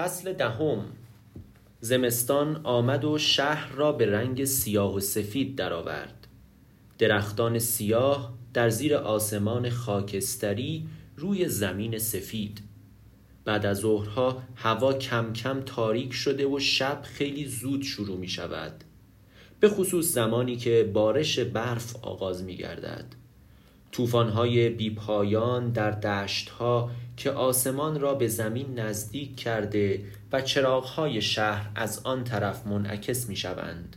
فصل دهم. زمستان آمد و شهر را به رنگ سیاه و سفید درآورد. درختان سیاه در زیر آسمان خاکستری روی زمین سفید. بعد از ظهرها هوا کم کم تاریک شده و شب خیلی زود شروع می شود به خصوص زمانی که بارش برف آغاز می گردد توفانهای بیپایان در دشتها که آسمان را به زمین نزدیک کرده و چراغهای شهر از آن طرف منعکس می شوند.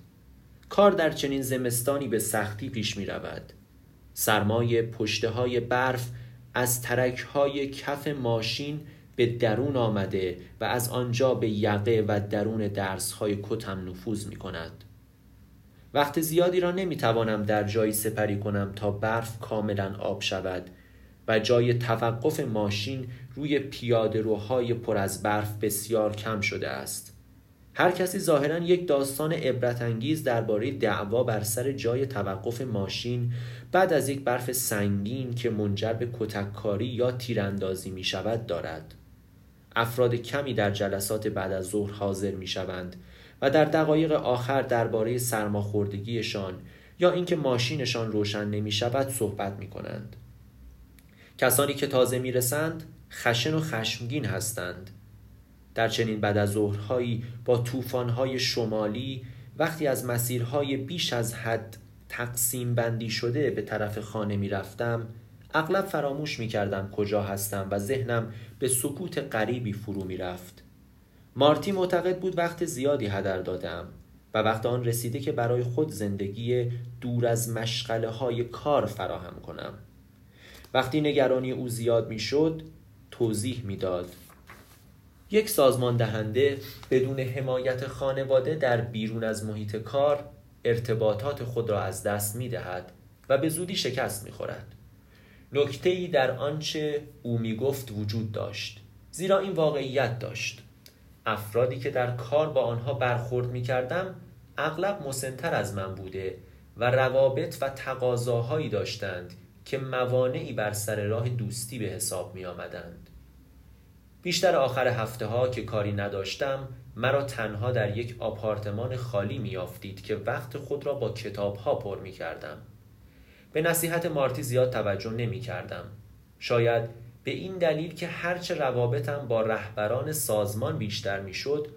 کار در چنین زمستانی به سختی پیش می رود. سرمای پشته های برف از ترک های کف ماشین به درون آمده و از آنجا به یقه و درون درس های کتم نفوذ می کند. وقت زیادی را نمی توانم در جایی سپری کنم تا برف کاملا آب شود و جای توقف ماشین روی پیاده روهای پر از برف بسیار کم شده است. هر کسی ظاهرا یک داستان عبرت انگیز درباره دعوا بر سر جای توقف ماشین بعد از یک برف سنگین که منجر به کتککاری یا تیراندازی می شود دارد. افراد کمی در جلسات بعد از ظهر حاضر می شوند و در دقایق آخر درباره سرماخوردگیشان یا اینکه ماشینشان روشن نمی شود صحبت می کنند. کسانی که تازه می رسند خشن و خشمگین هستند. در چنین بعد از ظهرهایی با طوفان‌های شمالی وقتی از مسیرهای بیش از حد تقسیم بندی شده به طرف خانه می رفتم اغلب فراموش می کردم کجا هستم و ذهنم به سکوت غریبی فرو می رفت. مارتی معتقد بود وقت زیادی هدر دادم و وقت آن رسیده که برای خود زندگی دور از مشغله های کار فراهم کنم. وقتی نگرانی او زیاد می شد توضیح می‌داد. یک سازمان دهنده بدون حمایت خانواده در بیرون از محیط کار ارتباطات خود را از دست می دهد و به زودی شکست می خورد. نکته ای در آنچه او می گفت وجود داشت زیرا این واقعیت داشت افرادی که در کار با آنها برخورد می کردم اغلب مسنتر از من بوده و روابط و تقاضاهایی داشتند که موانعی بر سر راه دوستی به حساب می آمدند. بیشتر آخر هفته ها که کاری نداشتم مرا تنها در یک آپارتمان خالی می آفتید که وقت خود را با کتاب ها پر می کردم. به نصیحت مارتی زیاد توجه نمی کردم. شاید به این دلیل که هرچه روابطم با رهبران سازمان بیشتر می شد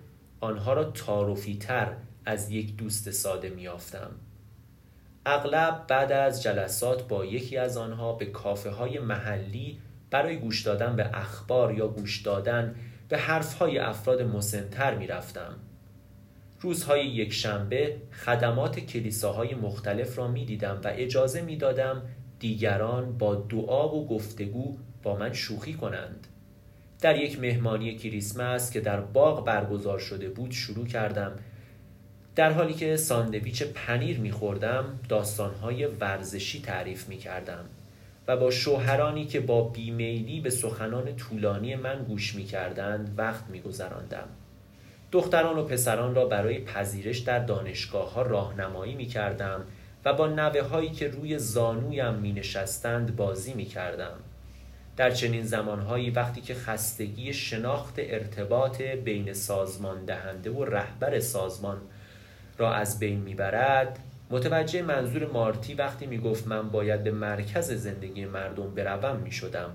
آنها را تعارفی تر از یک دوست ساده می آفتم. اغلب بعد از جلسات با یکی از آنها به کافه های محلی برای گوش دادن به اخبار یا گوش دادن به حرف های افراد مسنتر می رفتم. روزهای یک شنبه خدمات کلیساهای مختلف را می دیدم و اجازه می دادم دیگران با دعا و گفتگو با من شوخی کنند. در یک مهمانی کریسمس که در باغ برگزار شده بود شروع کردم در حالی که ساندویچ پنیر میخوردم داستانهای ورزشی تعریف می‌کردم و با شوهرانی که با بیمیلی به سخنان طولانی من گوش می‌کردند وقت میگذراندم دختران و پسران را برای پذیرش در دانشگاه ها راهنمایی می‌کردم و با نوه هایی که روی زانویم می نشستند بازی می کردم. در چنین زمانهایی وقتی که خستگی شناخت ارتباط بین سازمان دهنده و رهبر سازمان را از بین می‌برد متوجه منظور مارتی وقتی می‌گفت من باید به مرکز زندگی مردم بروم می‌شدم.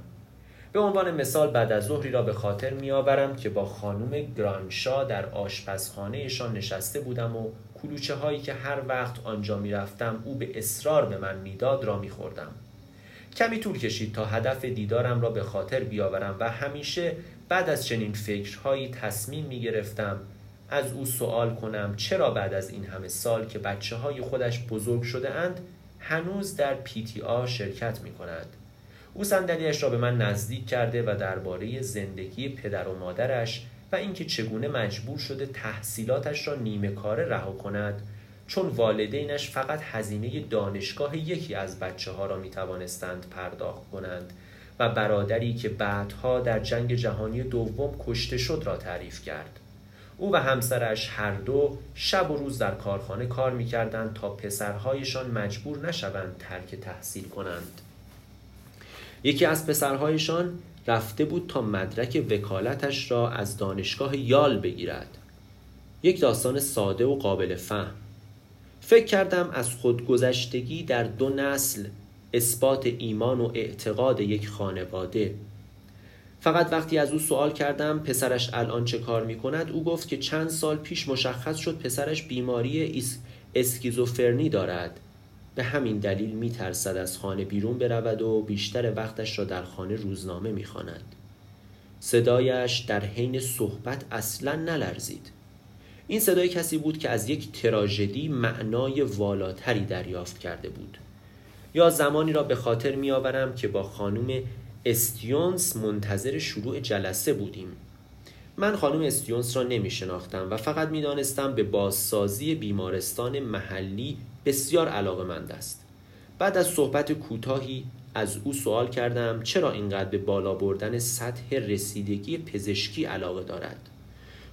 به عنوان مثال بعد از ظهری را به خاطر میآورم که با خانم گرانشا در آشپزخانهشان نشسته بودم و کلوچه هایی که هر وقت آنجا می‌رفتم او به اصرار به من می‌داد را میخوردم. کمی طول کشید تا هدف دیدارم را به خاطر بیاورم و همیشه بعد از چنین فکرهایی تصمیم می گرفتم از او سوال کنم چرا بعد از این همه سال که بچه های خودش بزرگ شده اند هنوز در پیتی آ شرکت می کند. او صندلیاش را به من نزدیک کرده و درباره زندگی پدر و مادرش و اینکه چگونه مجبور شده تحصیلاتش را نیمه کاره رها کند چون والدینش فقط هزینه دانشگاه یکی از بچه ها را می توانستند پرداخت کنند و برادری که بعدها در جنگ جهانی دوم کشته شد را تعریف کرد. او و همسرش هر دو شب و روز در کارخانه کار می‌کردند تا پسرهایشان مجبور نشوند ترک تحصیل کنند. یکی از پسرهایشان رفته بود تا مدرک وکالتش را از دانشگاه یال بگیرد یک داستان ساده و قابل فهم فکر کردم از خودگذشتگی در دو نسل اثبات ایمان و اعتقاد یک خانواده. فقط وقتی از او سوال کردم پسرش الان چه کار می کند او گفت که چند سال پیش مشخص شد پسرش بیماری اسکیزوفرنی دارد. به همین دلیل می ترسد از خانه بیرون برود و بیشتر وقتش را در خانه روزنامه می خاند. صدایش در حین صحبت اصلا نلرزید. این صدای کسی بود که از یک تراژدی معنای والاتری دریافت کرده بود. یا زمانی را به خاطر می آورم که با خانم استیونس منتظر شروع جلسه بودیم. من خانم استیونس را نمی شناختم و فقط می دانستم به بازسازی بیمارستان محلی بسیار علاقه مند است. بعد از صحبت کوتاهی از او سوال کردم چرا اینقدر به بالا بردن سطح رسیدگی پزشکی علاقه دارد.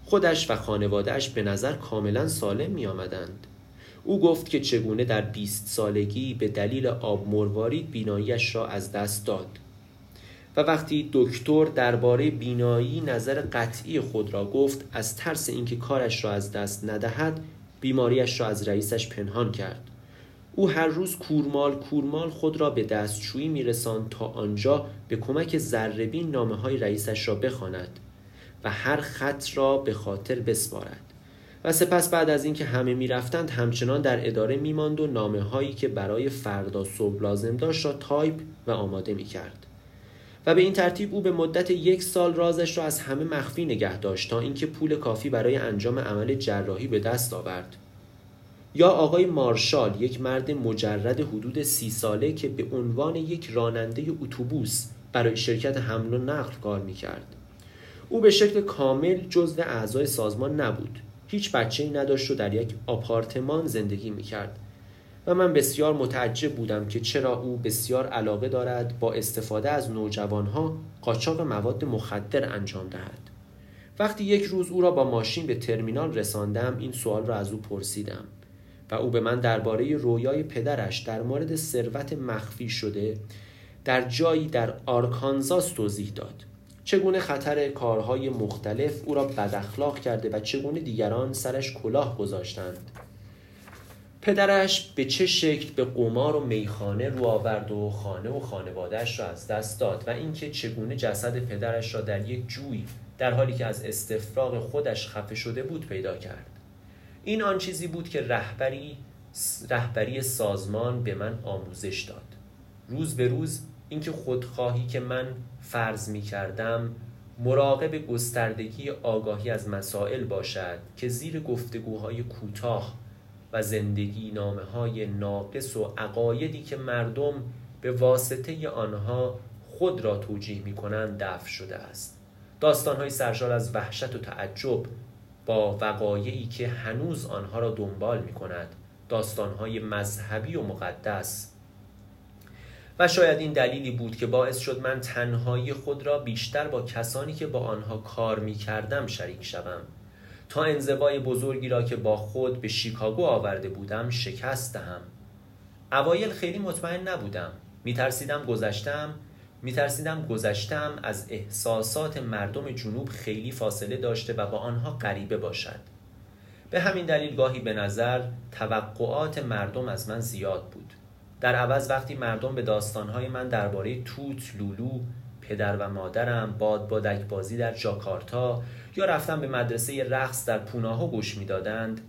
خودش و خانوادهش به نظر کاملا سالم می آمدند. او گفت که چگونه در 20 سالگی به دلیل آب مروارید بیناییش را از دست داد و وقتی دکتر درباره بینایی نظر قطعی خود را گفت از ترس اینکه کارش را از دست ندهد بیماریش را از رئیسش پنهان کرد او هر روز کورمال کورمال خود را به دستشویی میرساند تا آنجا به کمک ذره‌بین نامه های رئیسش را بخواند و هر خط را به خاطر بسپارد. و سپس بعد از اینکه همه می‌رفتند همچنان در اداره میماند و نامه هایی که برای فردا صبح لازم داشت را تایپ و آماده می‌کرد. و به این ترتیب او به مدت یک سال رازش را از همه مخفی نگه داشت تا اینکه پول کافی برای انجام عمل جراحی به دست آورد. یا آقای مارشال یک مرد مجرد حدود سی ساله که به عنوان یک راننده اتوبوس برای شرکت حمل و نقل کار می‌کرد. او به شکل کامل جزو اعضای سازمان نبود. هیچ بچه ای نداشت و در یک آپارتمان زندگی می‌کرد. و من بسیار متعجب بودم که چرا او بسیار علاقه دارد با استفاده از نوجوانها قاچاق مواد مخدر انجام دهد. وقتی یک روز او را با ماشین به ترمینال رساندم این سوال را از او پرسیدم و او به من درباره رویای پدرش در مورد ثروت مخفی شده در جایی در آرکانزاس توضیح داد. چگونه خطر کارهای مختلف او را بداخلاق کرده و چگونه دیگران سرش کلاه گذاشتند. پدرش به چه شکل به قمار و میخانه رو آورد و خانه و خانوادهش را از دست داد و اینکه چگونه جسد پدرش را در یک جوی در حالی که از استفراغ خودش خفه شده بود پیدا کرد. این آن چیزی بود که رهبری رهبری سازمان به من آموزش داد. روز به روز اینکه خودخواهی که من فرض می کردم مراقب گستردگی آگاهی از مسائل باشد که زیر گفتگوهای کوتاه و زندگی نامه های ناقص و عقایدی که مردم به واسطه آنها خود را توجیه می کنند دفع شده است. داستان های سرشار از وحشت و تعجب با وقایعی که هنوز آنها را دنبال می کند داستان های مذهبی و مقدس و شاید این دلیلی بود که باعث شد من تنهایی خود را بیشتر با کسانی که با آنها کار می کردم شریک شوم. تا انزوای بزرگی را که با خود به شیکاگو آورده بودم شکست دهم. اوایل خیلی مطمئن نبودم. میترسیدم گذشتم. میترسیدم گذشتم از احساسات مردم جنوب خیلی فاصله داشته و با آنها غریبه باشد. به همین دلیل گاهی به نظر توقعات مردم از من زیاد بود. در عوض وقتی مردم به داستانهای من درباره توت لولو پدر و مادرم باد بادک بازی در جاکارتا یا رفتن به مدرسه رقص در پوناهو گوش می‌دادند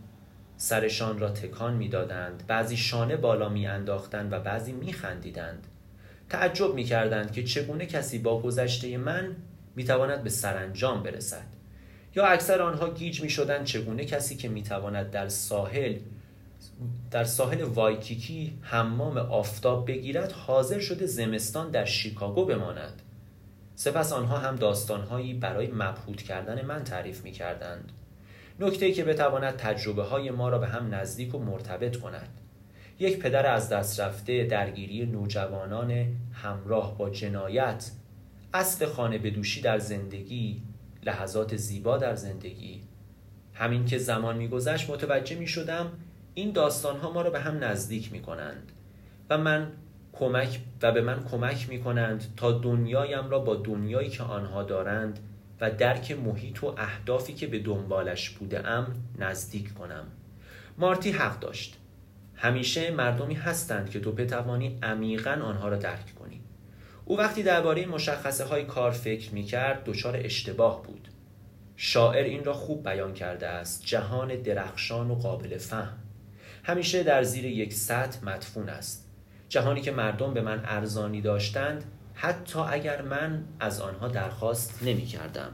سرشان را تکان می‌دادند بعضی شانه بالا میانداختند و بعضی میخندیدند. تعجب می‌کردند که چگونه کسی با گذشته من می‌تواند به سرانجام برسد. یا اکثر آنها گیج می‌شدند چگونه کسی که می‌تواند در ساحل در ساحل وایکیکی حمام آفتاب بگیرد حاضر شده زمستان در شیکاگو بماند. سپس آنها هم داستانهایی برای مبهوت کردن من تعریف می کردند نکته که بتواند تجربه های ما را به هم نزدیک و مرتبط کند. یک پدر از دست رفته درگیری نوجوانان همراه با جنایت اصل خانه بدوشی در زندگی لحظات زیبا در زندگی. همین که زمان میگذشت متوجه می شدم این داستان ها ما را به هم نزدیک می کنند و من کمک و به من کمک می کنند تا دنیایم را با دنیایی که آنها دارند و درک محیط و اهدافی که به دنبالش بوده ام نزدیک کنم. مارتی حق داشت. همیشه مردمی هستند که تو بتوانی عمیقا آنها را درک کنی. او وقتی درباره مشخصه های کار فکر می کرد دچار اشتباه بود. شاعر این را خوب بیان کرده است جهان درخشان و قابل فهم. همیشه در زیر یک سطح مدفون است. جهانی که مردم به من ارزانی داشتند حتی اگر من از آنها درخواست نمی کردم.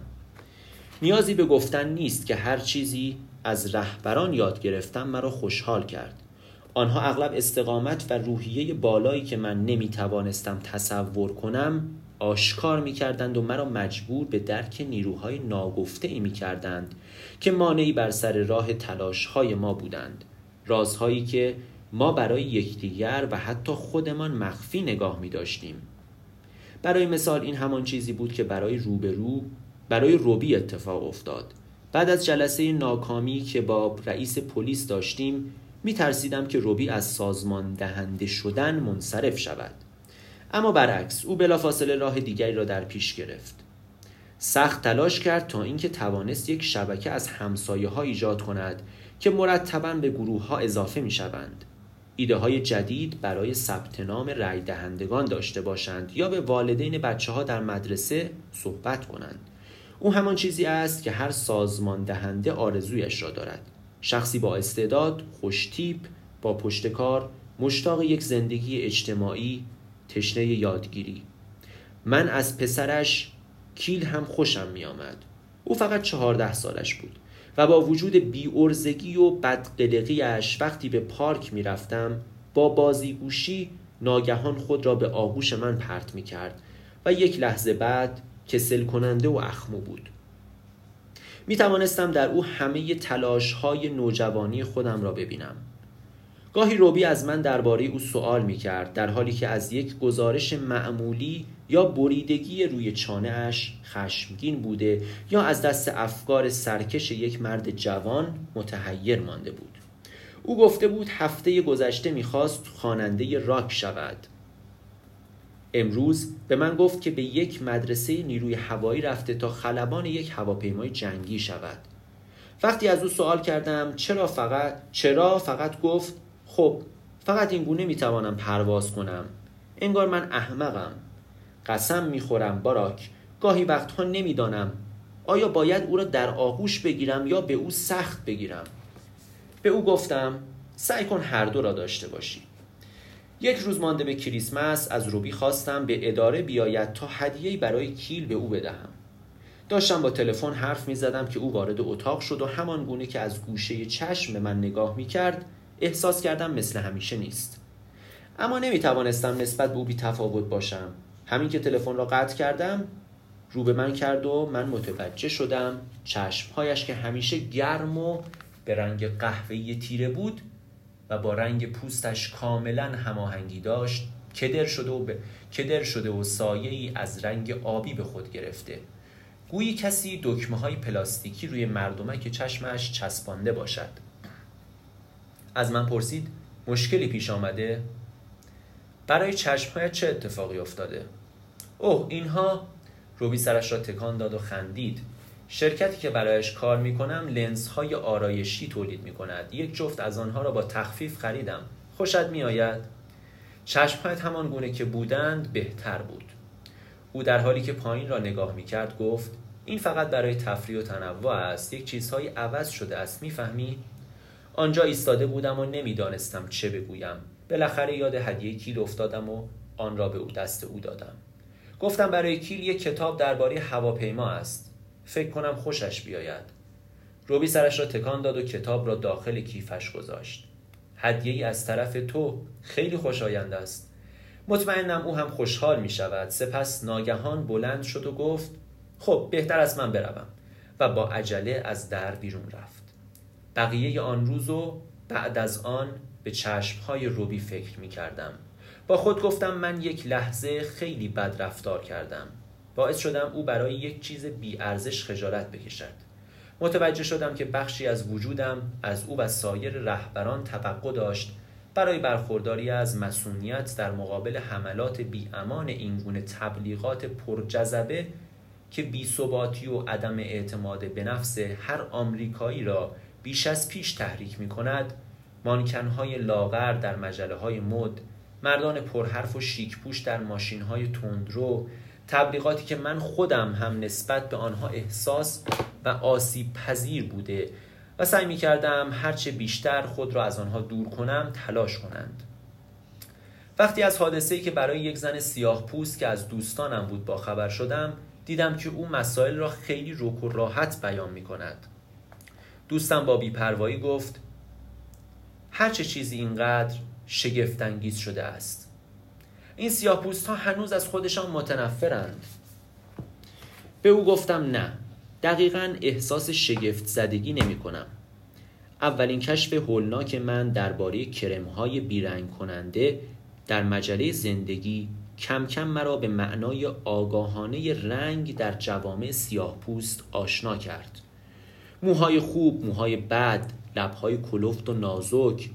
نیازی به گفتن نیست که هر چیزی از رهبران یاد گرفتم مرا خوشحال کرد. آنها اغلب استقامت و روحیه بالایی که من نمی توانستم تصور کنم آشکار می کردند و مرا مجبور به درک نیروهای ناگفته ای می کردند که مانعی بر سر راه تلاش های ما بودند. رازهایی که ما برای یکدیگر و حتی خودمان مخفی نگاه می داشتیم برای مثال این همان چیزی بود که برای روبرو برای روبی اتفاق افتاد. بعد از جلسه ناکامی که با رئیس پلیس داشتیم می ترسیدم که روبی از سازمان دهنده شدن منصرف شود. اما برعکس او بلافاصله راه دیگری را در پیش گرفت. سخت تلاش کرد تا اینکه توانست یک شبکه از همسایه ها ایجاد کند که مرتبا به گروه ها اضافه می شوند ایده های جدید برای ثبت نام رای دهندگان داشته باشند یا به والدین بچه ها در مدرسه صحبت کنند. او همان چیزی است که هر سازمان دهنده آرزویش را دارد. شخصی با استعداد خوشتیپ با پشتکار مشتاق یک زندگی اجتماعی تشنه یادگیری. من از پسرش کیل هم خوشم می آمد. او فقط چهارده سالش بود. و با وجود بیورزگی و بدقلقیش وقتی به پارک می رفتم با بازیگوشی ناگهان خود را به آغوش من پرت می کرد و یک لحظه بعد کسل کننده و اخمو بود. می توانستم در او همه تلاش های نوجوانی خودم را ببینم. گاهی روبی از من درباره او سوال می کرد در حالی که از یک گزارش معمولی یا بریدگی روی چانه اش خشمگین بوده یا از دست افکار سرکش یک مرد جوان متحیر مانده بود. او گفته بود هفته گذشته می‌خواست خواننده راک شود. امروز به من گفت که به یک مدرسه نیروی هوایی رفته تا خلبان یک هواپیمای جنگی شود. وقتی از او سوال کردم چرا فقط چرا فقط گفت خب فقط این گونه می‌توانم پرواز کنم. انگار من احمقم. قسم می‌خورم باراک. گاهی وقتها نمی‌دانم آیا باید او را در آغوش بگیرم یا به او سخت بگیرم. به او گفتم سعی کن هر دو را داشته باشی. یک روز مانده به کریسمس از روبی خواستم به اداره بیاید تا هدیه‌ای برای کیل به او بدهم. داشتم با تلفن حرف می زدم که او وارد اتاق شد و همان گونه که از گوشه چشم به من نگاه می کرد احساس کردم مثل همیشه نیست. اما نمی توانستم نسبت به او بی تفاوت باشم. همین که تلفن را قطع کردم رو به من کرد و من متوجه شدم چشمهایش که همیشه گرم و به رنگ قهوه‌ای تیره بود و با رنگ پوستش کاملا هماهنگی داشت کدر شده و ب... کدر شده و سایه ای از رنگ آبی به خود گرفته. گویی کسی دکمه های پلاستیکی روی مردمک چشمش چسبانده باشد. از من پرسید مشکلی پیش آمده؟ برای چشمهایت چه اتفاقی افتاده؟ اوه اینها روبی سرش را تکان داد و خندید. شرکتی که برایش کار می کنم لنز های آرایشی تولید می کند یک جفت از آنها را با تخفیف خریدم. خوشت می آید چشمهایت همان گونه که بودند بهتر بود. او در حالی که پایین را نگاه می کرد گفت این فقط برای تفریح و تنوع است. یک چیزهایی عوض شده است. می‌فهمی؟ آنجا ایستاده بودم و نمی‌دانستم چه بگویم. بالاخره یاد هدیه کیل افتادم و آن را به او دست او دادم. گفتم برای کیل یک کتاب درباره هواپیما است. فکر کنم خوشش بیاید. روبی سرش را تکان داد و کتاب را داخل کیفش گذاشت. هدیه ای از طرف تو خیلی خوشایند است. مطمئنم او هم خوشحال می شود سپس ناگهان بلند شد و گفت خب بهتر از من بروم. و با عجله از در بیرون رفت. بقیه آن روز و بعد از آن به چشمهای روبی فکر می کردم با خود گفتم من یک لحظه خیلی بد رفتار کردم. باعث شدم او برای یک چیز بی ارزش خجالت بکشد. متوجه شدم که بخشی از وجودم از او و سایر رهبران توقع داشت برای برخورداری از مسئولیت در مقابل حملات بیامان اینگونه تبلیغات پرجذبه که بیثباتی و عدم اعتماد به نفس هر آمریکایی را بیش از پیش تحریک می کند مانکنهای لاغر در مجله های مد مردان پرحرف و شیکپوش در ماشین های تندرو تبلیغاتی که من خودم هم نسبت به آنها احساس و آسیب پذیر بوده و سعی می کردم هرچه بیشتر خود را از آنها دور کنم تلاش کنند. وقتی از حادثه‌ای که برای یک زن سیاه پوست که از دوستانم بود با خبر شدم دیدم که او مسائل را خیلی روک و راحت بیان می کند دوستم با بیپروایی گفت هرچه چیزی اینقدر شگفتانگیز شده است. این سیاه پوست ها هنوز از خودشان متنفرند. به او گفتم نه دقیقا احساس شگفت زدگی نمی کنم. اولین کشف هولناک من درباره کرم های بیرنگ کننده در مجله زندگی کم کم مرا به معنای آگاهانه رنگ در جوامع سیاه پوست آشنا کرد. موهای خوب، موهای بد، لبهای کلفت و نازک.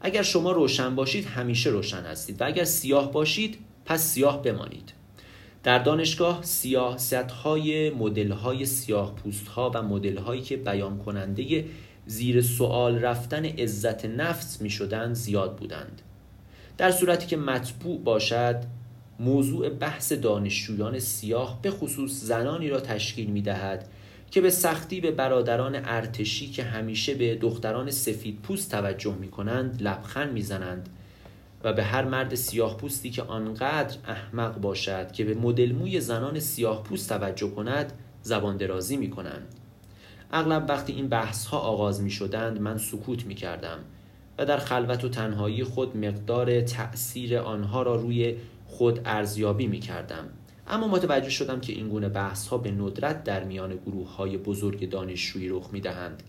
اگر شما روشن باشید همیشه روشن هستید و اگر سیاه باشید پس سیاه بمانید. در دانشگاه سیاست های مدل های سیاه پوست ها و مدل هایی که بیان کننده زیر سوال رفتن عزت نفس می شدند زیاد بودند. در صورتی که مطبوع باشد موضوع بحث دانشجویان سیاه به خصوص زنانی را تشکیل می دهد که به سختی به برادران ارتشی که همیشه به دختران سفید پوست توجه می کنند لبخند می زنند و به هر مرد سیاه پوستی که آنقدر احمق باشد که به مدل موی زنان سیاه پوست توجه کند زبان درازی می کنند اغلب وقتی این بحث ها آغاز می شدند من سکوت می کردم و در خلوت و تنهایی خود مقدار تأثیر آنها را روی خود ارزیابی می کردم اما متوجه شدم که این گونه بحث ها به ندرت در میان گروه های بزرگ دانشجویی رخ می دهند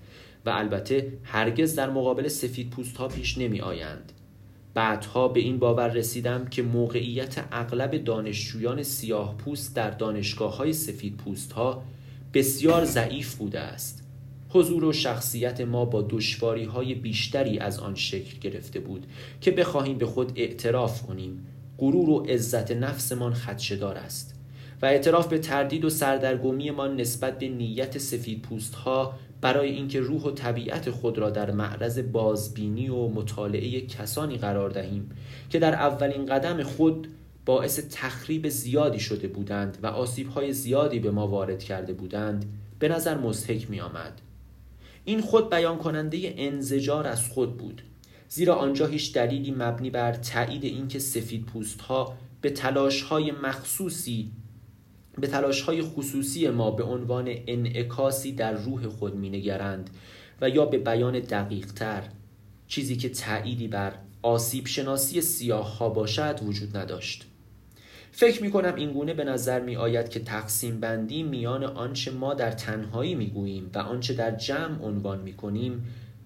و البته هرگز در مقابل سفید پوست ها پیش نمی آیند بعدها به این باور رسیدم که موقعیت اغلب دانشجویان سیاه پوست در دانشگاه های سفید پوست ها بسیار ضعیف بوده است. حضور و شخصیت ما با دشواری های بیشتری از آن شکل گرفته بود که بخواهیم به خود اعتراف کنیم. غرور و عزت نفسمان خدشدار است و اعتراف به تردید و سردرگمی ما نسبت به نیت سفید پوست ها برای اینکه روح و طبیعت خود را در معرض بازبینی و مطالعه کسانی قرار دهیم که در اولین قدم خود باعث تخریب زیادی شده بودند و های زیادی به ما وارد کرده بودند به نظر مزهک می آمد. این خود بیان کننده انزجار از خود بود زیرا آنجا هیچ دلیلی مبنی بر تایید اینکه سفید پوست ها به تلاش های مخصوصی به تلاش های خصوصی ما به عنوان انعکاسی در روح خود مینگرند و یا به بیان دقیق تر چیزی که تأییدی بر آسیب شناسی سیاه ها باشد وجود نداشت. فکر می کنم این گونه به نظر می آید که تقسیم بندی میان آنچه ما در تنهایی می گوییم و آنچه در جمع عنوان می کنیم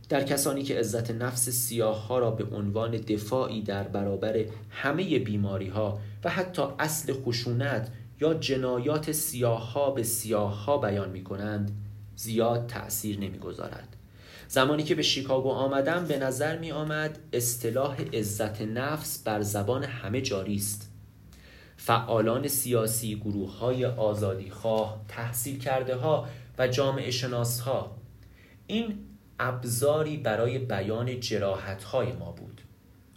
در کسانی که عزت نفس سیاه ها را به عنوان دفاعی در برابر همه بیماری ها و حتی اصل خشونت یا جنایات سیاه ها به سیاه ها بیان می کنند زیاد تأثیر نمی گذارد. زمانی که به شیکاگو آمدم به نظر می آمد اصطلاح عزت نفس بر زبان همه جاری است فعالان سیاسی گروه های آزادی خواه تحصیل کرده ها و جامعه شناس ها این ابزاری برای بیان جراحت های ما بود.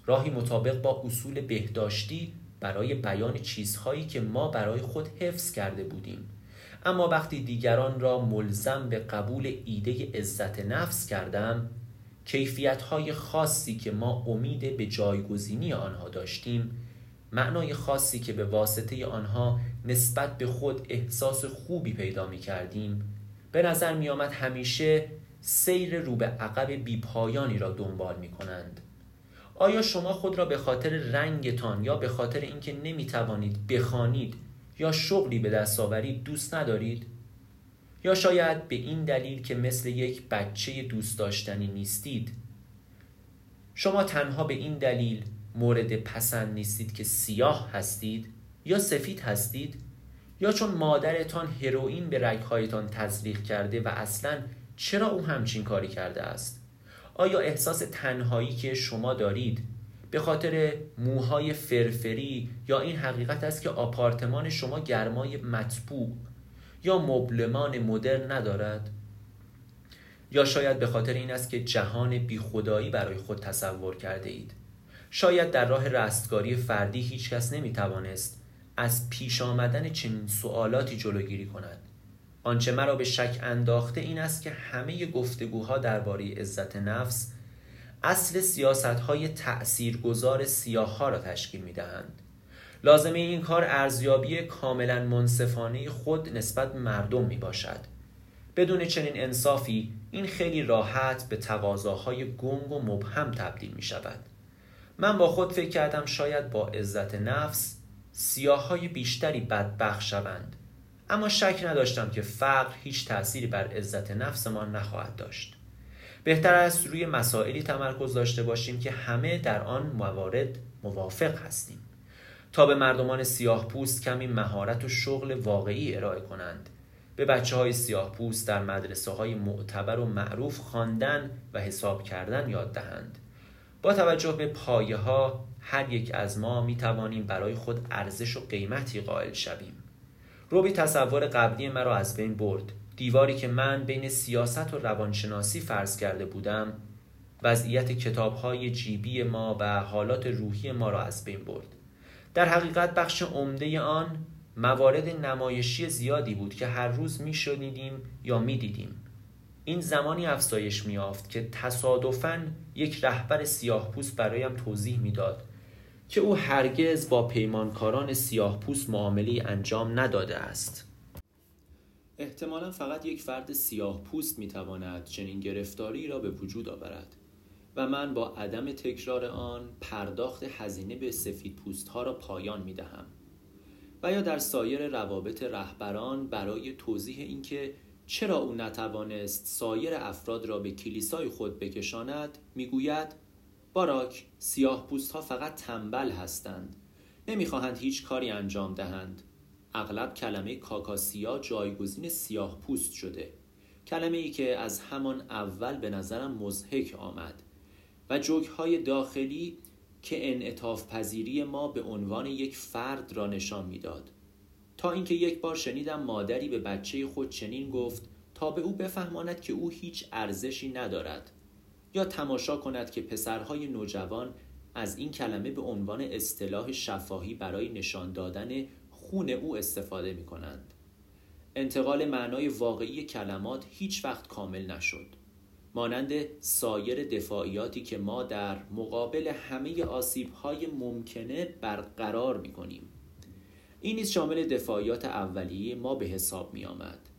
راهی مطابق با اصول بهداشتی برای بیان چیزهایی که ما برای خود حفظ کرده بودیم. اما وقتی دیگران را ملزم به قبول ایده عزت نفس کردم کیفیت های خاصی که ما امید به جایگزینی آنها داشتیم معنای خاصی که به واسطه آنها نسبت به خود احساس خوبی پیدا می کردیم به نظر می آمد همیشه سیر رو به عقب بیپایانی را دنبال می کنند آیا شما خود را به خاطر رنگتان یا به خاطر اینکه نمی توانید بخوانید یا شغلی به دست آورید دوست ندارید؟ یا شاید به این دلیل که مثل یک بچه دوست داشتنی نیستید شما تنها به این دلیل مورد پسند نیستید که سیاه هستید یا سفید هستید یا چون مادرتان هروئین به رگهایتان تزریق کرده و اصلا چرا او همچین کاری کرده است؟ آیا احساس تنهایی که شما دارید به خاطر موهای فرفری یا این حقیقت است که آپارتمان شما گرمای مطبوع یا مبلمان مدرن ندارد؟ یا شاید به خاطر این است که جهان بیخدایی برای خود تصور کرده اید؟ شاید در راه رستگاری فردی هیچ کس نمی توانست از پیش آمدن چنین سوالاتی جلوگیری کند. آنچه مرا به شک انداخته این است که همه گفتگوها درباره عزت نفس اصل سیاست های تأثیر گذار سیاه ها را تشکیل می دهند. لازمه این کار ارزیابی کاملا منصفانه خود نسبت مردم می باشد. بدون چنین انصافی این خیلی راحت به تقاضاهای گنگ و مبهم تبدیل می شود. من با خود فکر کردم شاید با عزت نفس سیاه های بیشتری بدبخ شوند اما شک نداشتم که فقر هیچ تأثیری بر عزت نفسمان نخواهد داشت. بهتر است روی مسائلی تمرکز داشته باشیم که همه در آن موارد موافق هستیم. تا به مردمان سیاه پوست کمی مهارت و شغل واقعی ارائه کنند. به بچه های سیاه پوست در مدرسه های معتبر و معروف خواندن و حساب کردن یاد دهند. با توجه به پایه ها هر یک از ما می توانیم برای خود ارزش و قیمتی قائل شویم. روبی تصور قبلی مرا از بین برد. دیواری که من بین سیاست و روانشناسی فرض کرده بودم وضعیت کتاب های جیبی ما و حالات روحی ما را از بین برد. در حقیقت بخش عمده آن موارد نمایشی زیادی بود که هر روز می شنیدیم یا می دیدیم. این زمانی افزایش می که تصادفاً یک رهبر سیاه پوست برایم توضیح می‌داد. که او هرگز با پیمانکاران سیاه پوست معامله انجام نداده است. احتمالا فقط یک فرد سیاه پوست می تواند چنین گرفتاری را به وجود آورد و من با عدم تکرار آن پرداخت هزینه به سفید پوست ها را پایان می دهم. و یا در سایر روابط رهبران برای توضیح اینکه چرا او نتوانست سایر افراد را به کلیسای خود بکشاند می‌گوید باراک سیاه پوست ها فقط تنبل هستند. نمی‌خواهند هیچ کاری انجام دهند. اغلب کلمه کاکاسیا جایگزین سیاه پوست شده. کلمه ای که از همان اول به نظرم مزهک آمد. و جوک های داخلی که انعطاف پذیری ما به عنوان یک فرد را نشان می‌داد. تا اینکه یک بار شنیدم مادری به بچه خود چنین گفت تا به او بفهماند که او هیچ ارزشی ندارد. یا تماشا کند که پسرهای نوجوان از این کلمه به عنوان اصطلاح شفاهی برای نشان دادن خون او استفاده می کنند. انتقال معنای واقعی کلمات هیچ وقت کامل نشد. مانند سایر دفاعیاتی که ما در مقابل همه آسیبهای ممکنه برقرار می کنیم. این نیز شامل دفاعیات اولیه ما به حساب می آمد.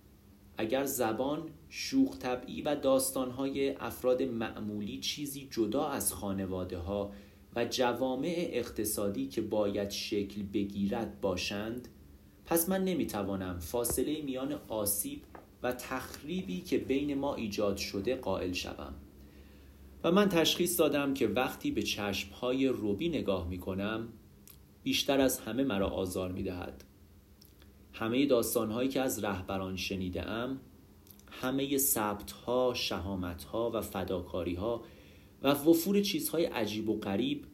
اگر زبان شوخ طبعی و داستانهای افراد معمولی چیزی جدا از خانواده ها و جوامع اقتصادی که باید شکل بگیرد باشند پس من نمی‌توانم فاصله میان آسیب و تخریبی که بین ما ایجاد شده قائل شوم و من تشخیص دادم که وقتی به چشمهای روبی نگاه می کنم بیشتر از همه مرا آزار می دهد. همه داستانهایی که از رهبران شنیده ام همه ثبت ها، شهامت ها و فداکاری ها و وفور چیزهای عجیب و غریب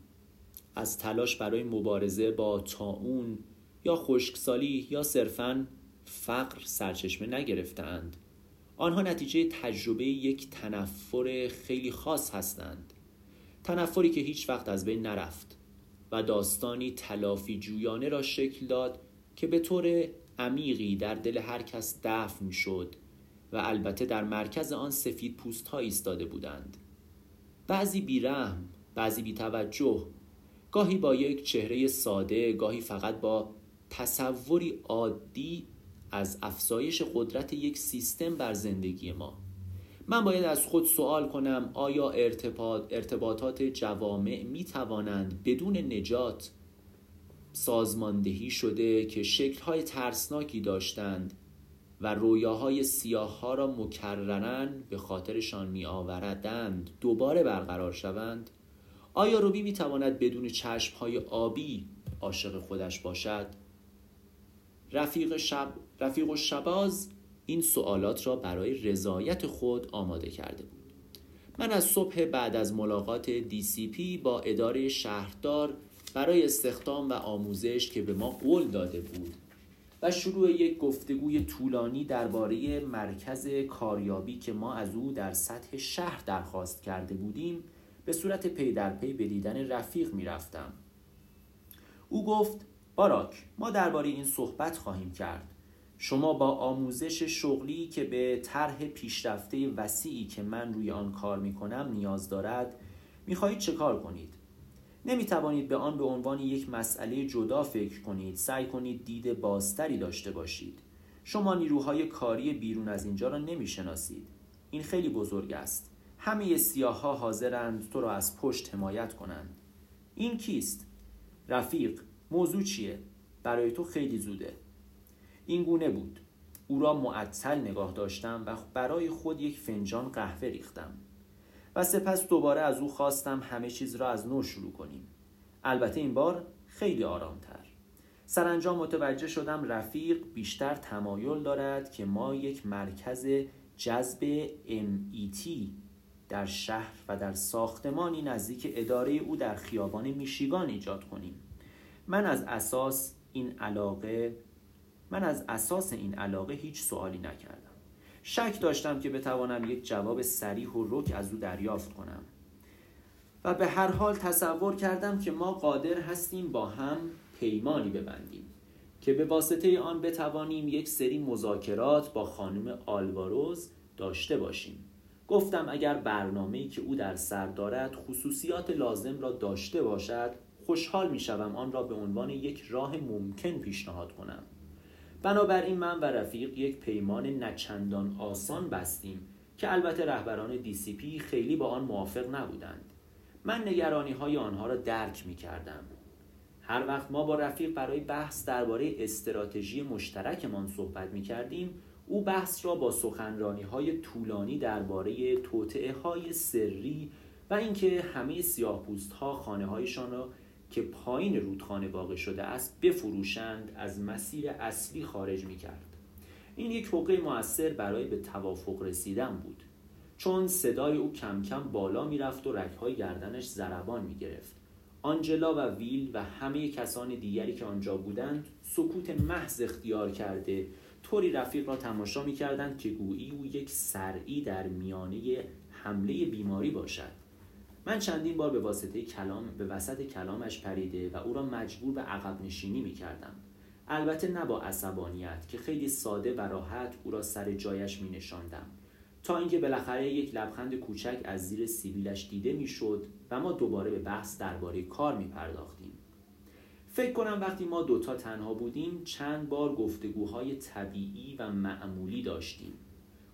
از تلاش برای مبارزه با تاون یا خشکسالی یا صرفاً فقر سرچشمه نگرفتند آنها نتیجه تجربه یک تنفر خیلی خاص هستند. تنفری که هیچ وقت از بین نرفت و داستانی تلافی جویانه را شکل داد که به طور عمیقی در دل هر کس دفن شد و البته در مرکز آن سفید پوست ها ایستاده بودند. بعضی بیرحم بعضی بیتوجه گاهی با یک چهره ساده گاهی فقط با تصوری عادی از افزایش قدرت یک سیستم بر زندگی ما. من باید از خود سوال کنم آیا ارتباط ارتباطات جوامع می توانند بدون نجات سازماندهی شده که شکلهای ترسناکی داشتند و رویاهای سیاه ها را مکررن به خاطرشان می آوردند دوباره برقرار شوند. آیا روبی می تواند بدون چشم های آبی عاشق خودش باشد؟ رفیق شب رفیق و شباز این سوالات را برای رضایت خود آماده کرده بود. من از صبح بعد از ملاقات پی با اداره شهردار برای استخدام و آموزش که به ما قول داده بود و شروع یک گفتگوی طولانی درباره مرکز کاریابی که ما از او در سطح شهر درخواست کرده بودیم به صورت پی در پی به دیدن رفیق می رفتم. او گفت باراک ما درباره این صحبت خواهیم کرد شما با آموزش شغلی که به طرح پیشرفته وسیعی که من روی آن کار می کنم نیاز دارد می خواهید چه کار کنید نمی توانید به آن به عنوان یک مسئله جدا فکر کنید. سعی کنید دید بازتری داشته باشید. شما نیروهای کاری بیرون از اینجا را نمی شناسید این خیلی بزرگ است. همه سیاه ها حاضرند تو را از پشت حمایت کنند. این کیست؟ رفیق موضوع چیه؟ برای تو خیلی زوده. این گونه بود. او را معطل نگاه داشتم و برای خود یک فنجان قهوه ریختم. و سپس دوباره از او خواستم همه چیز را از نو شروع کنیم. البته این بار خیلی آرامتر. سرانجام متوجه شدم رفیق بیشتر تمایل دارد که ما یک مرکز جذب MET در شهر و در ساختمانی نزدیک اداره او در خیابان میشیگان ایجاد کنیم. من از اساس این علاقه من از اساس این علاقه هیچ سوالی نکردم. شک داشتم که بتوانم یک جواب سریح و رک از او دریافت کنم. و به هر حال تصور کردم که ما قادر هستیم با هم پیمانی ببندیم که به واسطه آن بتوانیم یک سری مذاکرات با خانم آلواروز داشته باشیم. گفتم اگر برنامه‌ای که او در سر دارد خصوصیات لازم را داشته باشد خوشحال می شوم آن را به عنوان یک راه ممکن پیشنهاد کنم. بنابراین من و رفیق یک پیمان نچندان آسان بستیم که البته رهبران پی خیلی با آن موافق نبودند. من نگرانی های آنها را درک می کردم هر وقت ما با رفیق برای بحث درباره استراتژی مشترکمان صحبت می کردیم او بحث را با سخنرانی های طولانی درباره توطعه های سری و اینکه همه سیاه ها خانه هایشان را که پایین رودخانه واقع شده است بفروشند از مسیر اصلی خارج می کرد. این یک حقه موثر برای به توافق رسیدن بود چون صدای او کم کم بالا می رفت و رکهای گردنش زربان می گرفت. آنجلا و ویل و همه کسان دیگری که آنجا بودند سکوت محض اختیار کرده طوری رفیق را تماشا می کردند که گویی او یک سرعی در میانه حمله بیماری باشد من چندین بار به واسطه کلام به وسط کلامش پریده و او را مجبور به عقب نشینی می کردم. البته نه با عصبانیت که خیلی ساده و راحت او را سر جایش می نشاندم. تا اینکه بالاخره یک لبخند کوچک از زیر سیبیلش دیده می‌شد و ما دوباره به بحث درباره کار می پرداختیم. فکر کنم وقتی ما دوتا تنها بودیم چند بار گفتگوهای طبیعی و معمولی داشتیم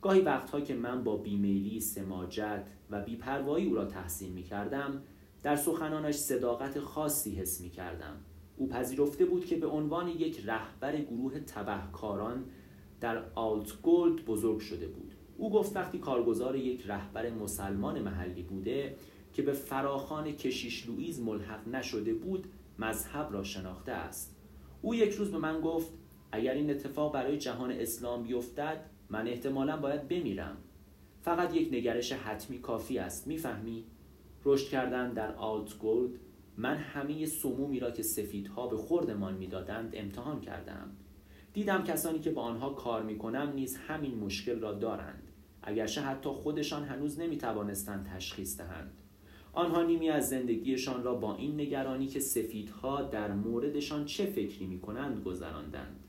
گاهی وقتها که من با بیمیلی، سماجت و بیپروایی او را تحسین می کردم در سخنانش صداقت خاصی حس می کردم او پذیرفته بود که به عنوان یک رهبر گروه تبهکاران در آلت گولد بزرگ شده بود. او گفت وقتی کارگزار یک رهبر مسلمان محلی بوده که به فراخان کشیش لوئیز ملحق نشده بود مذهب را شناخته است. او یک روز به من گفت اگر این اتفاق برای جهان اسلام بیفتد من احتمالا باید بمیرم. فقط یک نگرش حتمی کافی است می‌فهمی؟ رشد کردن در آلت گولد من همه سمومی را که سفیدها به خوردمان می‌دادند امتحان کردم. دیدم کسانی که با آنها کار می‌کنم نیز همین مشکل را دارند. اگرچه حتی خودشان هنوز نمی‌توانستند تشخیص دهند. آنها نیمی از زندگیشان را با این نگرانی که سفیدها در موردشان چه فکری می‌کنند گذراندند.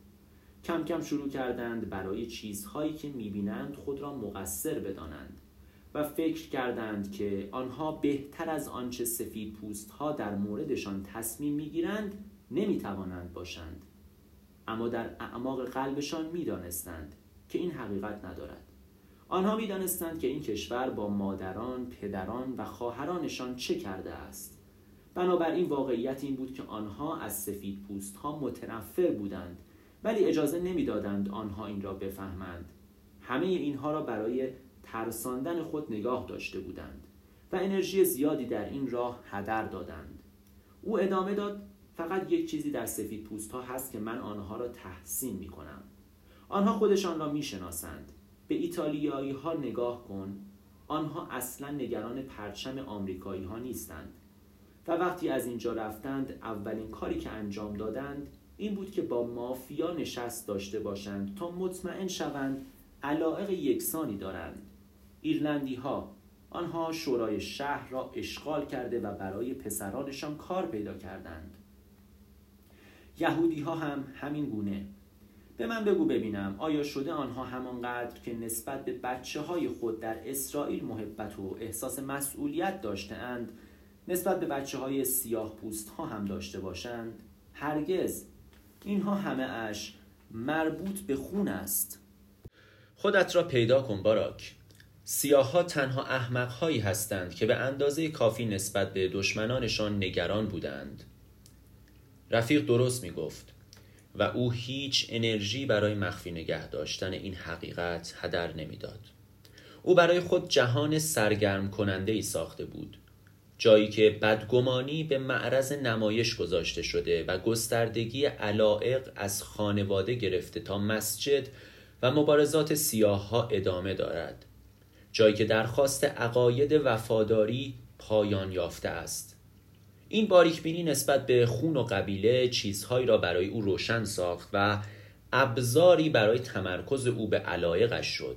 کم کم شروع کردند برای چیزهایی که می‌بینند خود را مقصر بدانند و فکر کردند که آنها بهتر از آنچه سفید پوست ها در موردشان تصمیم می‌گیرند نمی‌توانند باشند. اما در اعماق قلبشان می‌دانستند که این حقیقت ندارد. آنها می‌دانستند که این کشور با مادران، پدران و خواهرانشان چه کرده است. بنابراین واقعیت این بود که آنها از سفید پوست ها متنفر بودند ولی اجازه نمی‌دادند آنها این را بفهمند. همه اینها را برای ترساندن خود نگاه داشته بودند و انرژی زیادی در این راه هدر دادند. او ادامه داد فقط یک چیزی در سفید پوست ها هست که من آنها را تحسین می کنم آنها خودشان را می شناسند به ایتالیایی ها نگاه کن. آنها اصلا نگران پرچم آمریکایی ها نیستند. و وقتی از اینجا رفتند اولین کاری که انجام دادند این بود که با مافیا نشست داشته باشند تا مطمئن شوند علائق یکسانی دارند. ایرلندی ها آنها شورای شهر را اشغال کرده و برای پسرانشان کار پیدا کردند. یهودی ها هم همین گونه. به من بگو ببینم آیا شده آنها همانقدر که نسبت به بچه های خود در اسرائیل محبت و احساس مسئولیت داشته اند نسبت به بچه های سیاه پوست ها هم داشته باشند؟ هرگز. اینها همه اش مربوط به خون است. خودت را پیدا کن باراک. سیاه ها تنها احمق هایی هستند که به اندازه کافی نسبت به دشمنانشان نگران بودند. رفیق درست می گفت و او هیچ انرژی برای مخفی نگه داشتن این حقیقت هدر نمی‌داد. او برای خود جهان سرگرم کننده ای ساخته بود. جایی که بدگمانی به معرض نمایش گذاشته شده و گستردگی علائق از خانواده گرفته تا مسجد و مبارزات سیاه ها ادامه دارد. جایی که درخواست عقاید وفاداری پایان یافته است. این باریک بینی نسبت به خون و قبیله چیزهایی را برای او روشن ساخت و ابزاری برای تمرکز او به علایقش شد.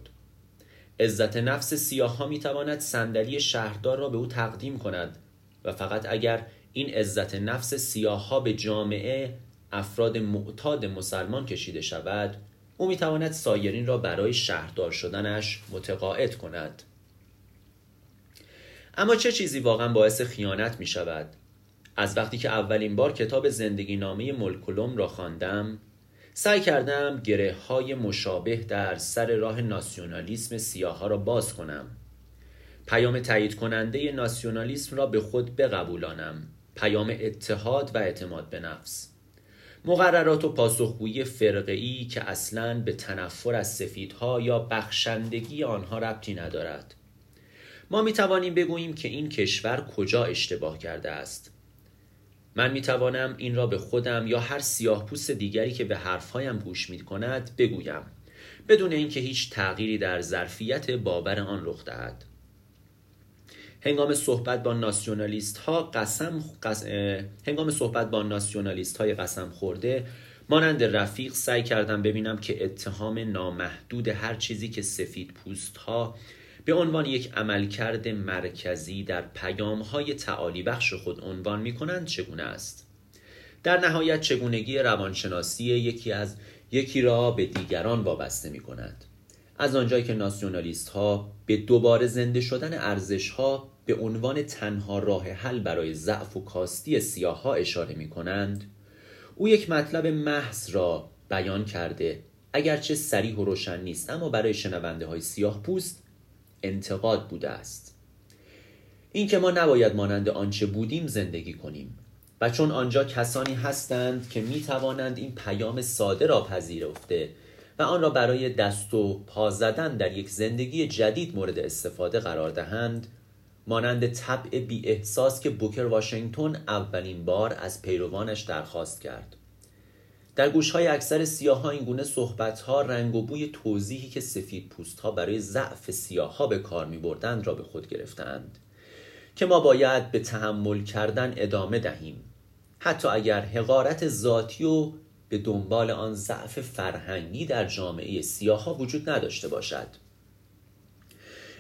عزت نفس سیاه ها می تواند صندلی شهردار را به او تقدیم کند و فقط اگر این عزت نفس سیاه ها به جامعه افراد معتاد مسلمان کشیده شود او می تواند سایرین را برای شهردار شدنش متقاعد کند اما چه چیزی واقعا باعث خیانت می شود؟ از وقتی که اولین بار کتاب زندگی نامه ملکلوم را خواندم سعی کردم گره های مشابه در سر راه ناسیونالیسم سیاه ها را باز کنم. پیام تایید کننده ناسیونالیسم را به خود بقبولانم. پیام اتحاد و اعتماد به نفس. مقررات و پاسخگویی فرقه‌ای که اصلا به تنفر از سفیدها یا بخشندگی آنها ربطی ندارد. ما می توانیم بگوییم که این کشور کجا اشتباه کرده است. من می توانم این را به خودم یا هر سیاه پوست دیگری که به حرفهایم گوش می کند بگویم بدون اینکه هیچ تغییری در ظرفیت باور آن رخ دهد. هنگام صحبت با ناسیونالیست ها قسم هنگام صحبت با ناسیونالیست های قسم خورده مانند رفیق سعی کردم ببینم که اتهام نامحدود هر چیزی که سفید پوست ها به عنوان یک عملکرد مرکزی در پیام های تعالی بخش خود عنوان می کنند چگونه است؟ در نهایت چگونگی روانشناسی یکی از یکی را به دیگران وابسته می کند از آنجایی که ناسیونالیست ها به دوباره زنده شدن ارزش ها به عنوان تنها راه حل برای ضعف و کاستی سیاه ها اشاره می کنند او یک مطلب محض را بیان کرده اگرچه سریح و روشن نیست اما برای شنونده های سیاه پوست انتقاد بوده است. اینکه ما نباید مانند آنچه بودیم زندگی کنیم و چون آنجا کسانی هستند که می توانند این پیام ساده را پذیرفته و آن را برای دست و پا زدن در یک زندگی جدید مورد استفاده قرار دهند مانند طبع بی احساس که بوکر واشنگتن اولین بار از پیروانش درخواست کرد. در گوش های اکثر سیاه ها این گونه صحبت ها رنگ و بوی توضیحی که سفید پوست ها برای ضعف سیاه ها به کار می بردند را به خود گرفتند که ما باید به تحمل کردن ادامه دهیم. حتی اگر حقارت ذاتی و به دنبال آن ضعف فرهنگی در جامعه سیاه ها وجود نداشته باشد.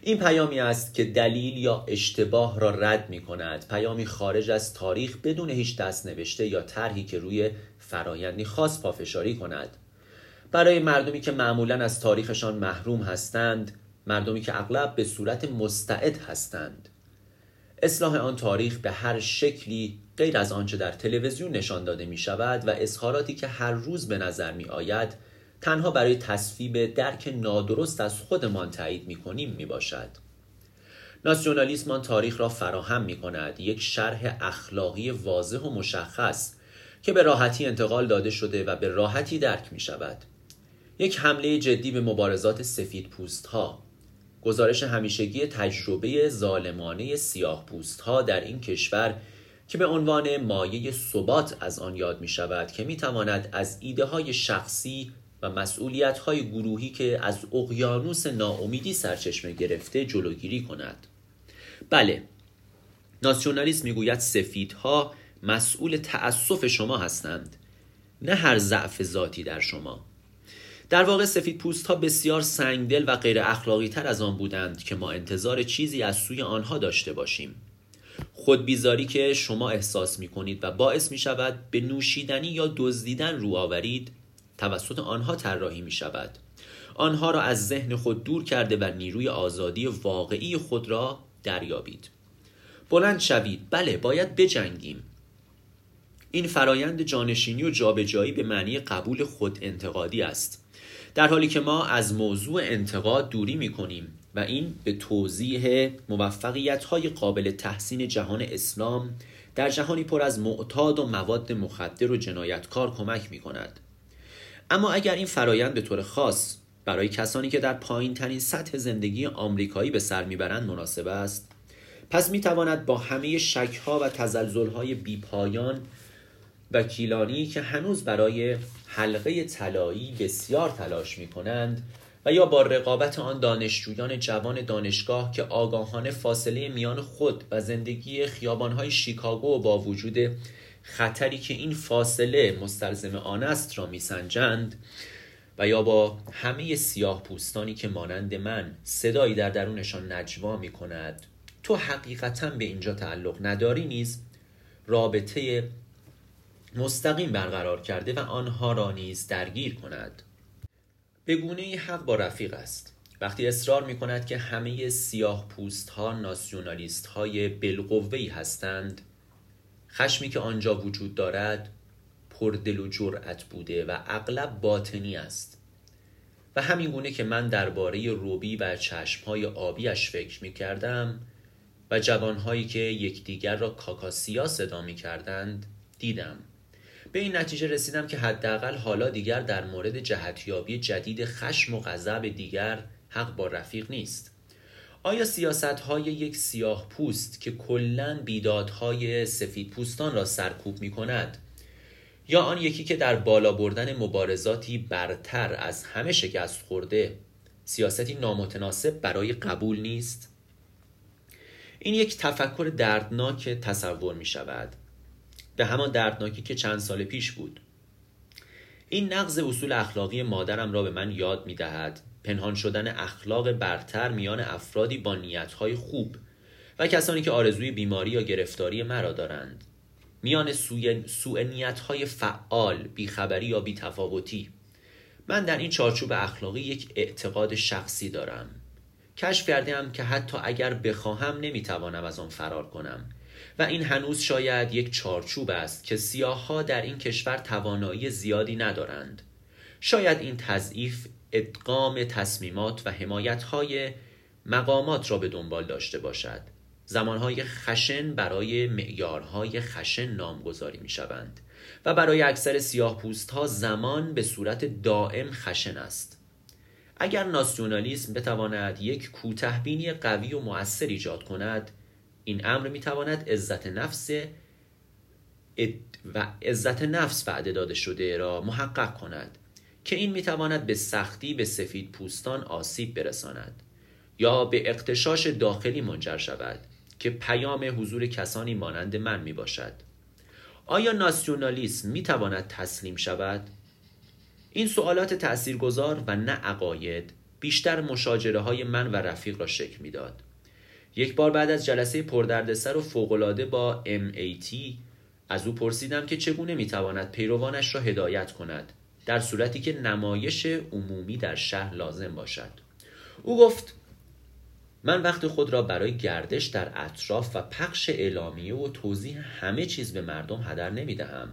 این پیامی است که دلیل یا اشتباه را رد می کند پیامی خارج از تاریخ بدون هیچ دست نوشته یا طرحی که روی فرایندی خاص پافشاری کند برای مردمی که معمولا از تاریخشان محروم هستند مردمی که اغلب به صورت مستعد هستند اصلاح آن تاریخ به هر شکلی غیر از آنچه در تلویزیون نشان داده می شود و اظهاراتی که هر روز به نظر می آید تنها برای تصویب درک نادرست از خودمان تایید می کنیم می باشد. ناسیونالیسم آن تاریخ را فراهم می کند یک شرح اخلاقی واضح و مشخص که به راحتی انتقال داده شده و به راحتی درک می شود. یک حمله جدی به مبارزات سفید پوست ها گزارش همیشگی تجربه ظالمانه سیاه پوست ها در این کشور که به عنوان مایه ثبات از آن یاد می شود که می تواند از ایده های شخصی و مسئولیت های گروهی که از اقیانوس ناامیدی سرچشمه گرفته جلوگیری کند بله ناسیونالیسم می‌گوید سفیدها مسئول تأسف شما هستند نه هر ضعف ذاتی در شما. در واقع سفید پوست ها بسیار سنگدل و غیر اخلاقی تر از آن بودند که ما انتظار چیزی از سوی آنها داشته باشیم. خودبیزاری که شما احساس می کنید و باعث می شود به نوشیدنی یا دزدیدن رو آورید توسط آنها طراحی می شود آنها را از ذهن خود دور کرده و نیروی آزادی واقعی خود را دریابید. بلند شوید. بله باید بجنگیم. این فرایند جانشینی و جابجایی به معنی قبول خود انتقادی است در حالی که ما از موضوع انتقاد دوری می کنیم و این به توضیح موفقیت های قابل تحسین جهان اسلام در جهانی پر از معتاد و مواد مخدر و جنایتکار کمک می کند. اما اگر این فرایند به طور خاص برای کسانی که در پایین ترین سطح زندگی آمریکایی به سر می‌برند مناسب است پس می تواند با همه شک ها و تزلزل های بی پایان وکیلانی که هنوز برای حلقه طلایی بسیار تلاش می کنند و یا با رقابت آن دانشجویان جوان دانشگاه که آگاهانه فاصله میان خود و زندگی خیابانهای شیکاگو و با وجود خطری که این فاصله مستلزم آن است را میسنجند و یا با همه سیاه پوستانی که مانند من صدایی در درونشان نجوا می کند تو حقیقتا به اینجا تعلق نداری نیز؟ رابطه مستقیم برقرار کرده و آنها را نیز درگیر کند. به گونه حق با رفیق است. وقتی اصرار می کند که همه سیاه پوست ها ناسیونالیست های بلقوهی هستند خشمی که آنجا وجود دارد پردل و جرأت بوده و اغلب باطنی است. و همین گونه که من درباره روبی و چشمهای آبیش فکر می کردم و جوانهایی که یکدیگر را کاکاسیا صدا می کردند دیدم. به این نتیجه رسیدم که حداقل حالا دیگر در مورد جهتیابی جدید خشم و غضب دیگر حق با رفیق نیست. آیا سیاست های یک سیاه پوست که کلا بیدادهای سفید پوستان را سرکوب می کند یا آن یکی که در بالا بردن مبارزاتی برتر از همه شکست خورده سیاستی نامتناسب برای قبول نیست؟ این یک تفکر دردناک تصور می شود به همان دردناکی که چند سال پیش بود. این نقض اصول اخلاقی مادرم را به من یاد می دهد پنهان شدن اخلاق برتر میان افرادی با نیتهای خوب و کسانی که آرزوی بیماری یا گرفتاری مرا دارند. میان سوء نیتهای فعال بیخبری یا بیتفاوتی. من در این چارچوب اخلاقی یک اعتقاد شخصی دارم. کشف کردم که حتی اگر بخواهم نمی‌توانم از آن فرار کنم. و این هنوز شاید یک چارچوب است که سیاهها در این کشور توانایی زیادی ندارند. شاید این تضعیف ادغام تصمیمات و حمایتهای مقامات را به دنبال داشته باشد. زمانهای خشن برای معیارهای خشن نامگذاری می شوند و برای اکثر سیاه پوست ها زمان به صورت دائم خشن است. اگر ناسیونالیسم بتواند یک کوتهبینی قوی و مؤثر ایجاد کند این امر می تواند عزت نفس و عزت نفس وعده داده شده را محقق کند که این می تواند به سختی به سفید پوستان آسیب برساند یا به اقتشاش داخلی منجر شود که پیام حضور کسانی مانند من می باشد آیا ناسیونالیسم می تواند تسلیم شود؟ این سوالات تأثیرگذار و نه عقاید بیشتر مشاجره های من و رفیق را شکل می‌داد. یک بار بعد از جلسه پردردسر و فوقالعاده با MAT از او پرسیدم که چگونه می‌تواند پیروانش را هدایت کند در صورتی که نمایش عمومی در شهر لازم باشد او گفت من وقت خود را برای گردش در اطراف و پخش اعلامیه و توضیح همه چیز به مردم هدر نمی دهم.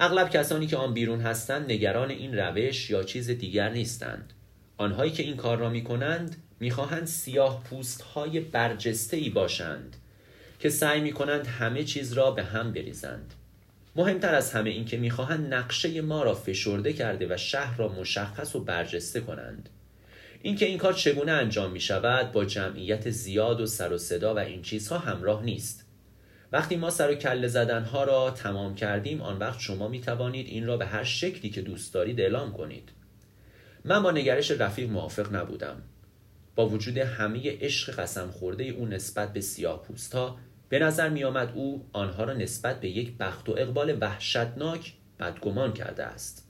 اغلب کسانی که آن بیرون هستند نگران این روش یا چیز دیگر نیستند. آنهایی که این کار را می کنند می‌خواهند سیاه پوست های برجسته ای باشند که سعی می کنند همه چیز را به هم بریزند. مهمتر از همه این که می‌خواهند نقشه ما را فشرده کرده و شهر را مشخص و برجسته کنند. اینکه این کار چگونه انجام می شود با جمعیت زیاد و سر و صدا و این چیزها همراه نیست وقتی ما سر و کله زدنها را تمام کردیم آن وقت شما می توانید این را به هر شکلی که دوست دارید اعلام کنید من با نگرش رفیق موافق نبودم با وجود همه عشق قسم خورده او نسبت به سیاه پوست ها به نظر می آمد او آنها را نسبت به یک بخت و اقبال وحشتناک بدگمان کرده است.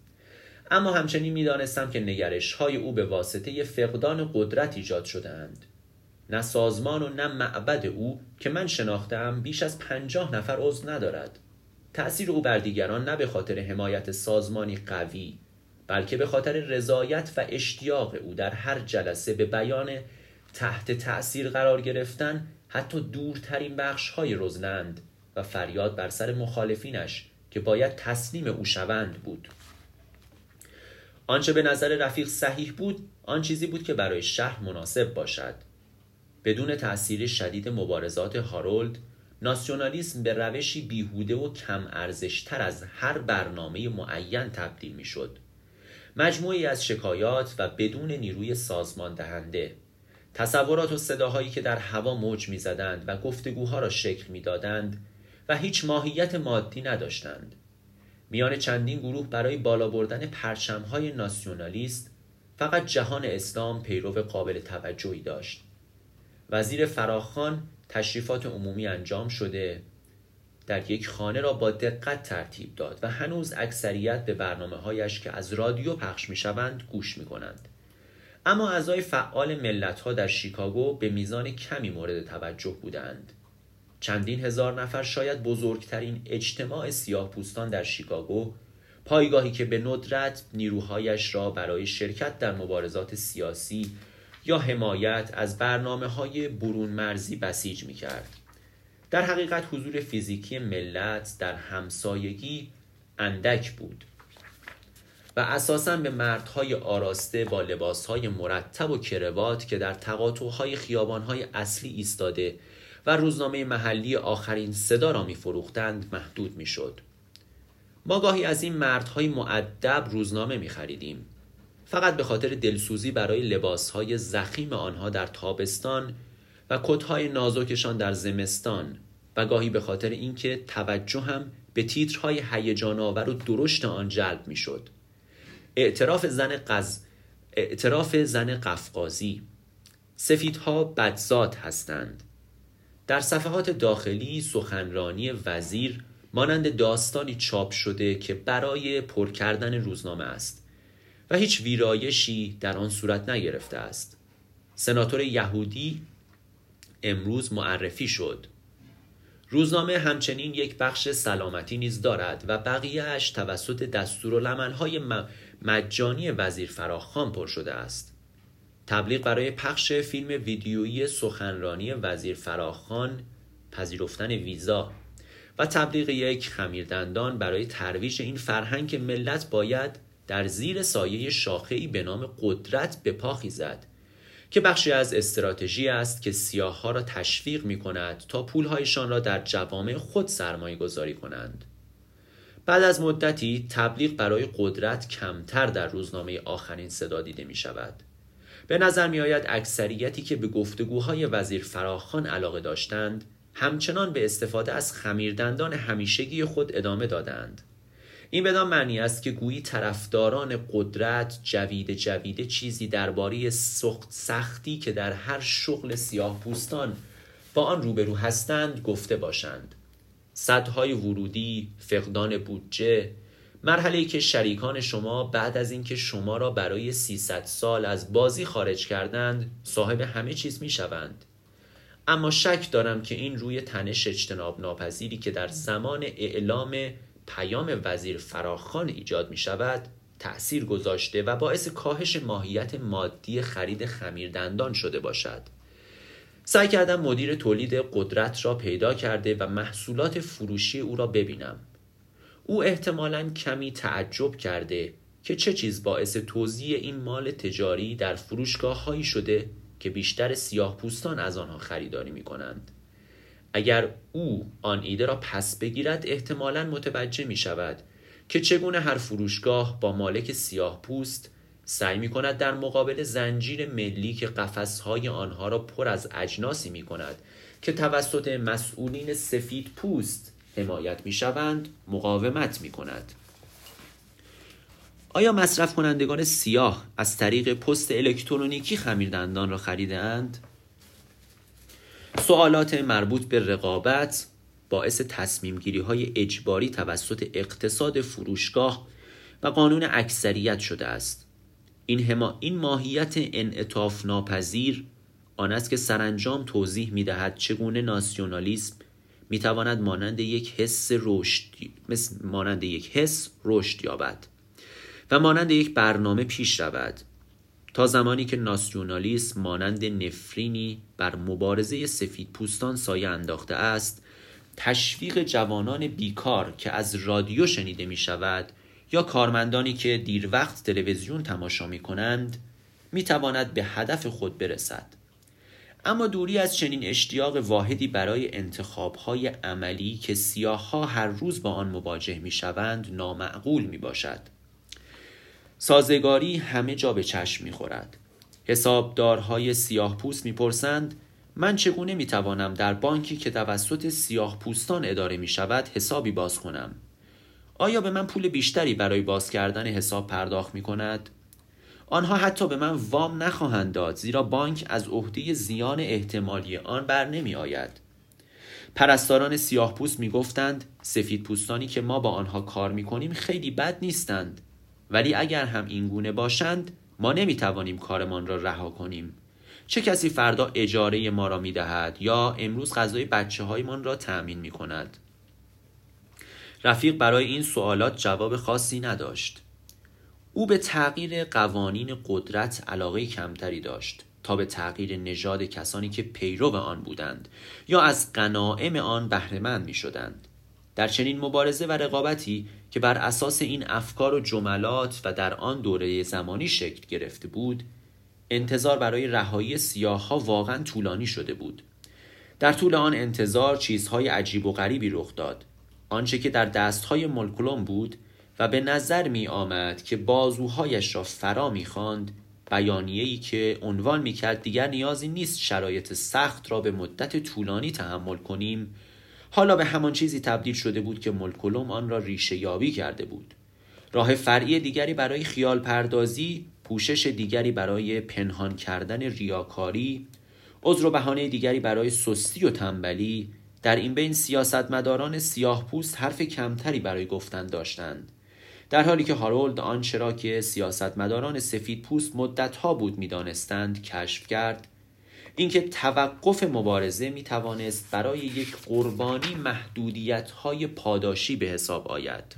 اما همچنین می دانستم که نگرش های او به واسطه فقدان قدرت ایجاد شده اند نه سازمان و نه معبد او که من شناختم بیش از پنجاه نفر عضو ندارد. تأثیر او بر دیگران نه به خاطر حمایت سازمانی قوی بلکه به خاطر رضایت و اشتیاق او در هر جلسه به بیان تحت تأثیر قرار گرفتن حتی دورترین بخش های رزنند و فریاد بر سر مخالفینش که باید تسلیم او شوند بود آنچه به نظر رفیق صحیح بود آن چیزی بود که برای شهر مناسب باشد بدون تأثیر شدید مبارزات هارولد ناسیونالیسم به روشی بیهوده و کم ارزشتر از هر برنامه معین تبدیل می شد. مجموعی از شکایات و بدون نیروی سازمان دهنده. تصورات و صداهایی که در هوا موج می‌زدند و گفتگوها را شکل می‌دادند و هیچ ماهیت مادی نداشتند. میان چندین گروه برای بالا بردن پرچمهای ناسیونالیست فقط جهان اسلام پیرو قابل توجهی داشت. وزیر فراخان تشریفات عمومی انجام شده در یک خانه را با دقت ترتیب داد و هنوز اکثریت به برنامه هایش که از رادیو پخش می شوند گوش می کنند. اما اعضای فعال ملت ها در شیکاگو به میزان کمی مورد توجه بودند. چندین هزار نفر شاید بزرگترین اجتماع سیاه پوستان در شیکاگو پایگاهی که به ندرت نیروهایش را برای شرکت در مبارزات سیاسی یا حمایت از برنامه های برون مرزی بسیج می کرد. در حقیقت حضور فیزیکی ملت در همسایگی اندک بود و اساسا به مردهای آراسته با لباسهای مرتب و کروات که در تقاطعهای خیابانهای اصلی ایستاده و روزنامه محلی آخرین صدا را میفروختند محدود می‌شد. ما گاهی از این مردهای معدب روزنامه می خریدیم. فقط به خاطر دلسوزی برای لباسهای زخیم آنها در تابستان و کتهای نازکشان در زمستان و گاهی به خاطر اینکه توجه هم به تیترهای هیجان آور و درشت آن جلب می‌شد. اعتراف زن قز... اعتراف زن قفقازی. سفیدها بدزاد هستند. در صفحات داخلی سخنرانی وزیر مانند داستانی چاپ شده که برای پر کردن روزنامه است و هیچ ویرایشی در آن صورت نگرفته است. سناتور یهودی امروز معرفی شد. روزنامه همچنین یک بخش سلامتی نیز دارد و بقیهش توسط دستور و های مجانی وزیر فراخان پر شده است. تبلیغ برای پخش فیلم ویدیویی سخنرانی وزیر فراخان پذیرفتن ویزا و تبلیغ یک خمیردندان برای ترویج این فرهنگ ملت باید در زیر سایه شاخه‌ای به نام قدرت به پا خیزد. که بخشی از استراتژی است که سیاه ها را تشویق می کند تا پولهایشان را در جوامع خود سرمایه گذاری کنند. بعد از مدتی تبلیغ برای قدرت کمتر در روزنامه آخرین صدا دیده می شود. به نظر می آید اکثریتی که به گفتگوهای وزیر فراخان علاقه داشتند همچنان به استفاده از خمیردندان همیشگی خود ادامه دادند. این بدان معنی است که گویی طرفداران قدرت جوید جویده چیزی درباره سخت سختی که در هر شغل سیاه پوستان با آن روبرو هستند گفته باشند صدهای ورودی فقدان بودجه مرحله که شریکان شما بعد از اینکه شما را برای 300 سال از بازی خارج کردند صاحب همه چیز می شوند. اما شک دارم که این روی تنش اجتناب ناپذیری که در زمان اعلام پیام وزیر فراخان ایجاد می شود تأثیر گذاشته و باعث کاهش ماهیت مادی خرید خمیردندان شده باشد سعی کردم مدیر تولید قدرت را پیدا کرده و محصولات فروشی او را ببینم او احتمالا کمی تعجب کرده که چه چیز باعث توضیح این مال تجاری در فروشگاه هایی شده که بیشتر سیاه پوستان از آنها خریداری می کنند. اگر او آن ایده را پس بگیرد احتمالا متوجه می شود که چگونه هر فروشگاه با مالک سیاه پوست سعی می کند در مقابل زنجیر ملی که قفسهای آنها را پر از اجناسی می کند که توسط مسئولین سفید پوست حمایت می شوند مقاومت می کند آیا مصرف کنندگان سیاه از طریق پست الکترونیکی خمیردندان را خریده اند؟ سوالات مربوط به رقابت باعث تصمیم گیری های اجباری توسط اقتصاد فروشگاه و قانون اکثریت شده است. این, هما این ماهیت انعطاف ناپذیر آن است که سرانجام توضیح می دهد چگونه ناسیونالیسم می تواند مانند یک حس رشد مانند یک حس رشد یابد و مانند یک برنامه پیش رود. تا زمانی که ناسیونالیسم مانند نفرینی بر مبارزه سفید پوستان سایه انداخته است تشویق جوانان بیکار که از رادیو شنیده می شود یا کارمندانی که دیر وقت تلویزیون تماشا می کنند می تواند به هدف خود برسد. اما دوری از چنین اشتیاق واحدی برای انتخابهای عملی که سیاه ها هر روز با آن مواجه می شوند نامعقول می باشد سازگاری همه جا به چشم می خورد حسابدارهای سیاه پوست می پرسند من چگونه می توانم در بانکی که توسط سیاه پوستان اداره می شود حسابی باز کنم آیا به من پول بیشتری برای باز کردن حساب پرداخت می کند؟ آنها حتی به من وام نخواهند داد زیرا بانک از عهده زیان احتمالی آن بر نمی آید. پرستاران سیاه پوست می گفتند سفید پوستانی که ما با آنها کار می کنیم خیلی بد نیستند ولی اگر هم این گونه باشند ما نمی توانیم کارمان را رها کنیم. چه کسی فردا اجاره ما را می دهد یا امروز غذای بچه هایمان را تأمین می کند رفیق برای این سوالات جواب خاصی نداشت. او به تغییر قوانین قدرت علاقه کمتری داشت تا به تغییر نژاد کسانی که پیرو آن بودند یا از غنائم آن بهرهمند می شدند. در چنین مبارزه و رقابتی که بر اساس این افکار و جملات و در آن دوره زمانی شکل گرفته بود انتظار برای رهایی سیاه ها واقعا طولانی شده بود. در طول آن انتظار چیزهای عجیب و غریبی رخ داد. آنچه که در دستهای ملکلوم بود و به نظر می آمد که بازوهایش را فرا می خواند بیانیه‌ای که عنوان می کرد دیگر نیازی نیست شرایط سخت را به مدت طولانی تحمل کنیم حالا به همان چیزی تبدیل شده بود که ملکلوم آن را ریشه یابی کرده بود. راه فرعی دیگری برای خیال پردازی پوشش دیگری برای پنهان کردن ریاکاری عذر و بهانه دیگری برای سستی و تنبلی در این بین سیاستمداران سیاه پوست حرف کمتری برای گفتن داشتند. در حالی که هارولد آنچه را که سیاستمداران سفید پوست مدتها بود می‌دانستند کشف کرد اینکه توقف مبارزه می توانست برای یک قربانی محدودیت های پاداشی به حساب آید.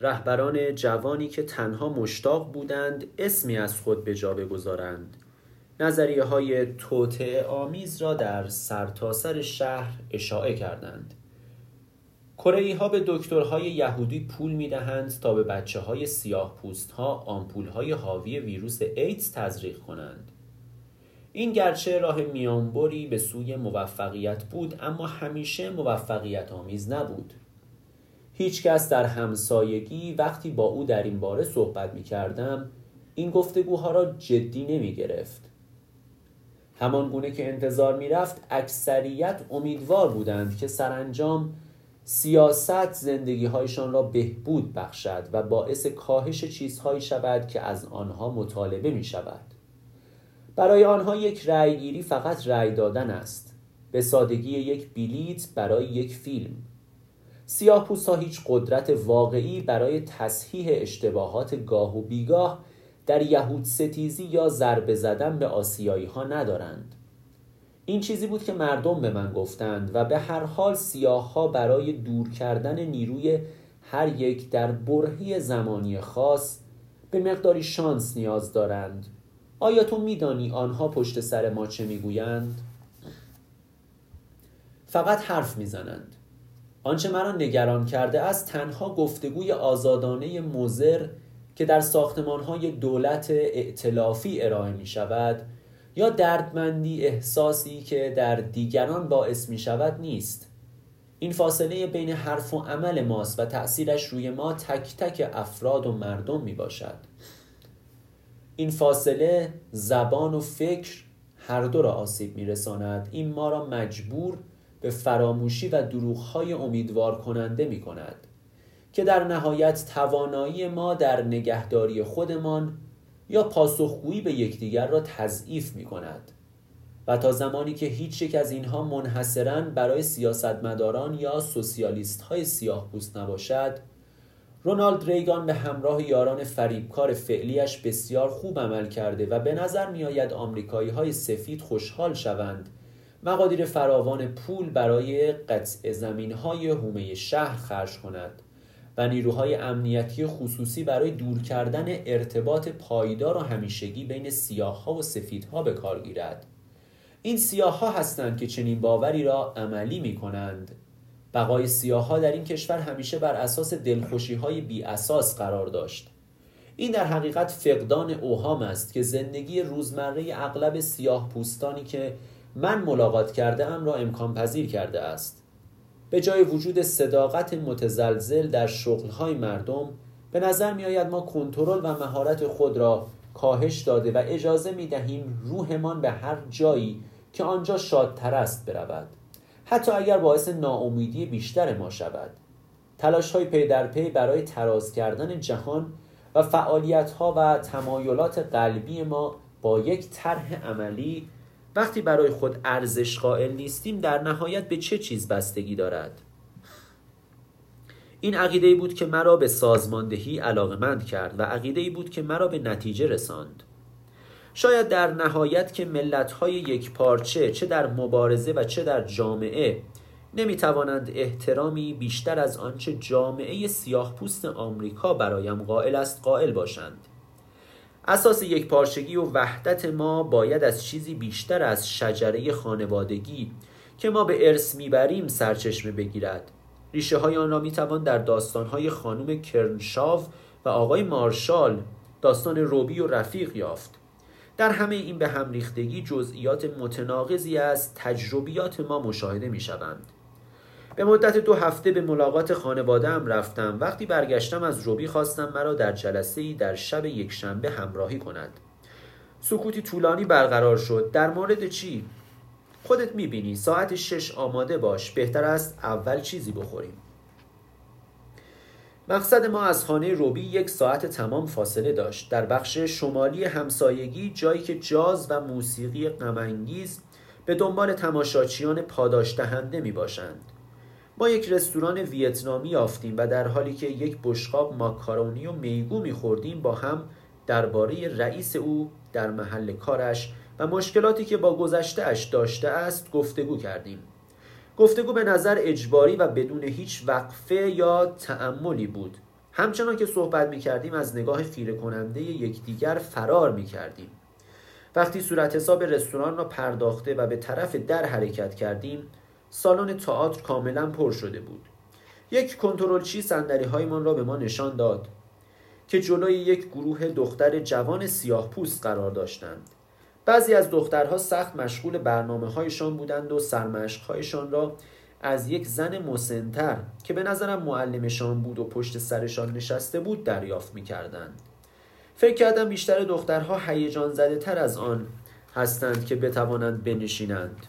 رهبران جوانی که تنها مشتاق بودند اسمی از خود به جا بگذارند. نظریه های توطعه آمیز را در سرتاسر سر شهر اشاعه کردند. کره ها به دکترهای یهودی پول می دهند تا به بچه های سیاه پوست ها آمپول های حاوی ویروس ایدز تزریق کنند. این گرچه راه میانبری به سوی موفقیت بود اما همیشه موفقیت آمیز نبود. هیچ کس در همسایگی وقتی با او در این باره صحبت می کردم این گفتگوها را جدی نمی گرفت همان گونه که انتظار می رفت اکثریت امیدوار بودند که سرانجام سیاست زندگی هایشان را بهبود بخشد و باعث کاهش چیزهایی شود که از آنها مطالبه می شود برای آنها یک رأیگیری فقط رأی دادن است. به سادگی یک بلیت برای یک فیلم. سیاه ها هیچ قدرت واقعی برای تصحیح اشتباهات گاه و بیگاه در یهود ستیزی یا ضربه زدن به آسیایی ها ندارند. این چیزی بود که مردم به من گفتند و به هر حال سیاه ها برای دور کردن نیروی هر یک در برهی زمانی خاص به مقداری شانس نیاز دارند. آیا تو میدانی آنها پشت سر ما چه می‌گویند؟ فقط حرف می‌زنند. آنچه مرا نگران کرده است تنها گفتگوی آزادانه مزر که در های دولت ائتلافی ارائه می شود یا دردمندی احساسی که در دیگران باعث می شود نیست. این فاصله بین حرف و عمل ماست و تأثیرش روی ما تک تک افراد و مردم می باشد این فاصله زبان و فکر هر دو را آسیب می رساند این ما را مجبور به فراموشی و دروغهای امیدوار کننده می کند که در نهایت توانایی ما در نگهداری خودمان یا پاسخگویی به یکدیگر را تضعیف می کند و تا زمانی که هیچ یک از اینها منحصرا برای سیاستمداران یا سوسیالیست های سیاه پوست نباشد رونالد ریگان به همراه یاران فریبکار فعلیش بسیار خوب عمل کرده و به نظر می آید آمریکایی های سفید خوشحال شوند. مقادیر فراوان پول برای قطع زمین های حومه شهر خرج کند و نیروهای امنیتی خصوصی برای دور کردن ارتباط پایدار و همیشگی بین سیاه ها و سفیدها به کار گیرد. این سیاه ها هستند که چنین باوری را عملی می کنند بقای سیاه ها در این کشور همیشه بر اساس دلخوشی های بی اساس قرار داشت. این در حقیقت فقدان اوهام است که زندگی روزمره اغلب سیاه پوستانی که من ملاقات کرده ام را امکان پذیر کرده است. به جای وجود صداقت متزلزل در شغلهای مردم به نظر می آید ما کنترل و مهارت خود را کاهش داده و اجازه می دهیم روحمان به هر جایی که آنجا شادتر است برود. حتی اگر باعث ناامیدی بیشتر ما شود. تلاش های پی در پی برای تراز کردن جهان و فعالیت ها و تمایلات قلبی ما با یک طرح عملی وقتی برای خود ارزش قائل نیستیم در نهایت به چه چیز بستگی دارد؟ این عقیده بود که مرا به سازماندهی علاقمند کرد و عقیده بود که مرا به نتیجه رساند. شاید در نهایت که ملت‌های یک پارچه چه در مبارزه و چه در جامعه نمی توانند احترامی بیشتر از آنچه جامعه سیاه پوست آمریکا برایم قائل است قائل باشند. اساس یک پارچگی و وحدت ما باید از چیزی بیشتر از شجره خانوادگی که ما به ارث می‌بریم سرچشمه بگیرد. ریشه های آن را می‌توان در داستان های خانم کرنشاو و آقای مارشال داستان روبی و رفیق یافت. در همه این به هم ریختگی جزئیات متناقضی از تجربیات ما مشاهده می شوند. به مدت دو هفته به ملاقات خانواده هم رفتم. وقتی برگشتم از روبی خواستم مرا در جلسه ای در شب یک شنبه همراهی کند. سکوتی طولانی برقرار شد. در مورد چی؟ خودت می‌بینی. ساعت شش آماده باش. بهتر است اول چیزی بخوریم. مقصد ما از خانه روبی یک ساعت تمام فاصله داشت. در بخش شمالی همسایگی جایی که جاز و موسیقی غمانگیز به دنبال تماشاچیان پاداش دهنده می باشند ما یک رستوران ویتنامی یافتیم و در حالی که یک بشقاب ماکارونی و میگو میخوردیم با هم درباره رئیس او در محل کارش و مشکلاتی که با گذشته اش داشته است گفتگو کردیم. گفتگو به نظر اجباری و بدون هیچ وقفه یا تعملی بود. همچنان که صحبت می کردیم از نگاه خیره کننده یکدیگر فرار می کردیم وقتی صورت حساب رستوران را پرداخته و به طرف در حرکت کردیم سالن تئاتر کاملا پر شده بود. یک کنترلچی صندلی هایمان را به ما نشان داد که جلوی یک گروه دختر جوان سیاه پوست قرار داشتند. بعضی از دخترها سخت مشغول برنامه هایشان بودند و سرمشق هایشان را از یک زن مسنتر که به نظرم معلمشان بود و پشت سرشان نشسته بود دریافت می کردند. فکر کردم بیشتر دخترها هیجان زده تر از آن هستند که بتوانند بنشینند.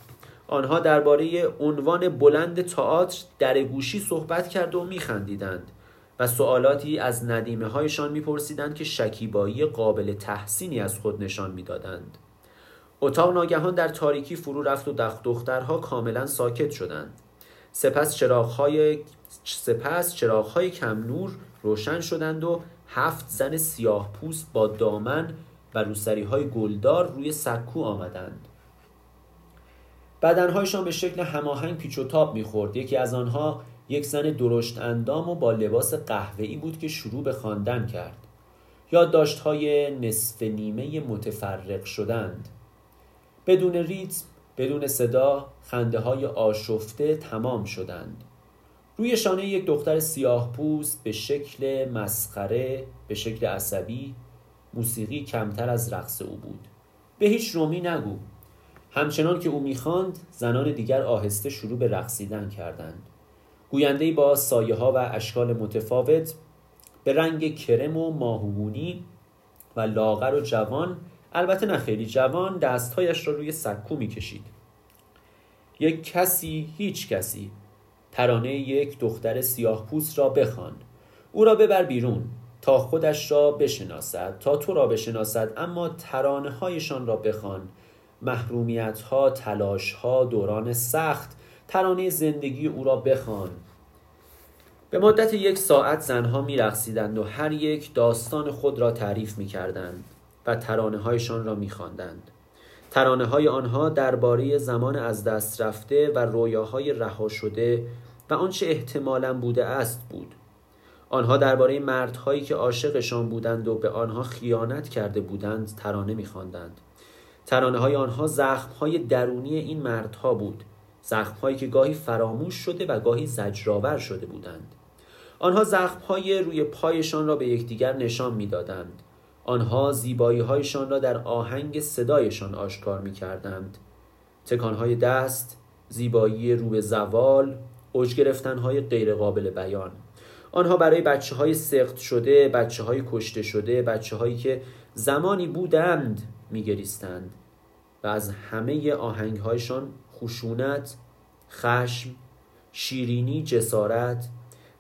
آنها درباره عنوان بلند تئاتر در گوشی صحبت کرد و میخندیدند و سوالاتی از ندیمه هایشان میپرسیدند که شکیبایی قابل تحسینی از خود نشان می‌دادند. اتاق ناگهان در تاریکی فرو رفت و دخ دخترها کاملا ساکت شدند. سپس چراغهای سپس چراغهای کم نور روشن شدند و هفت زن سیاه پوست با دامن و روسری های گلدار روی سکو آمدند. بدنهایشان به شکل هماهنگ پیچ و تاب می‌خورد. یکی از آنها یک زن درشت اندام و با لباس قهوه‌ای بود که شروع به خواندن کرد. های نصف نیمه متفرق شدند. بدون ریتم بدون صدا خنده های آشفته تمام شدند. روی شانه یک دختر سیاه پوست به شکل مسخره به شکل عصبی موسیقی کمتر از رقص او بود. به هیچ رومی نگو. همچنان که او می‌خواند زنان دیگر آهسته شروع به رقصیدن کردند. گوینده با سایه ها و اشکال متفاوت به رنگ کرم و ماهوگونی و لاغر و جوان البته نه خیلی جوان دستهایش را روی سکو می‌کشید. یک کسی هیچ کسی ترانه یک دختر سیاه پوست را بخوان او را ببر بیرون تا خودش را بشناسد تا تو را بشناسد اما ترانه هایشان را بخوان محرومیت ها تلاش ها دوران سخت. ترانه زندگی او را بخوان به مدت یک ساعت زنها می و هر یک داستان خود را تعریف می کردند و ترانه هایشان را می خواندند. ترانه های آنها درباره زمان از دست رفته و رویاهای رها شده و آنچه احتمالا بوده است بود. آنها درباره مردهایی که عاشقشان بودند و به آنها خیانت کرده بودند ترانه میخواندند. ترانه های آنها زخم های درونی این مردها بود. زخم هایی که گاهی فراموش شده و گاهی زجرآور شده بودند. آنها زخم های روی پایشان را به یکدیگر نشان می‌دادند. آنها زیبایی هایشان را در آهنگ صدایشان آشکار می کردند تکان های دست زیبایی رو زوال اوج گرفتن های غیر قابل بیان. آنها برای بچه های سخت شده بچه های کشته شده بچه هایی که زمانی بودند میگریستند و از همه آهنگ هایشان خشونت خشم شیرینی جسارت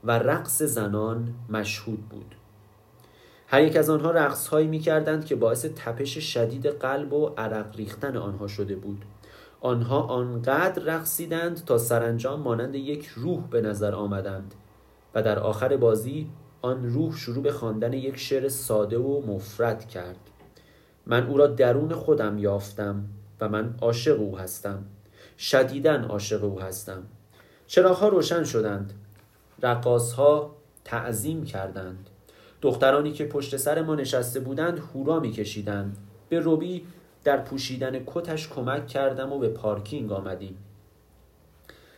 و رقص زنان مشهود بود. هر یک از آنها رقص هایی می کردند که باعث تپش شدید قلب و عرق ریختن آنها شده بود. آنها آنقدر رقصیدند تا سرانجام مانند یک روح به نظر آمدند و در آخر بازی آن روح شروع به خواندن یک شعر ساده و مفرد کرد. من او را درون خودم یافتم و من عاشق او هستم. شدیدن عاشق او هستم. چراغها روشن شدند. رقاصها تعظیم کردند. دخترانی که پشت سر ما نشسته بودند هورا میکشیدند. به روبی در پوشیدن کتش کمک کردم و به پارکینگ آمدیم.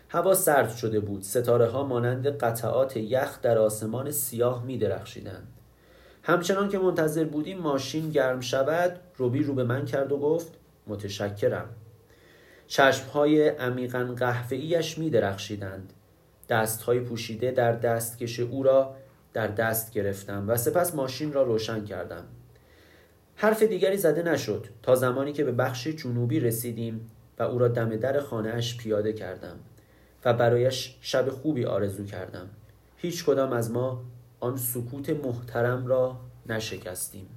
هوا سرد شده بود. ستاره ها مانند قطعات یخ در آسمان سیاه می درخشیدند همچنان که منتظر بودیم ماشین گرم شود روبی رو به من کرد و گفت متشکرم. چشمهای عمیقا قهوه‌ایش می درخشیدند دستهای پوشیده در دستکش او را در دست گرفتم و سپس ماشین را روشن کردم. حرف دیگری زده نشد تا زمانی که به بخش جنوبی رسیدیم و او را دم در خانهاش پیاده کردم و برایش شب خوبی آرزو کردم. هیچ کدام از ما آن سکوت محترم را نشکستیم.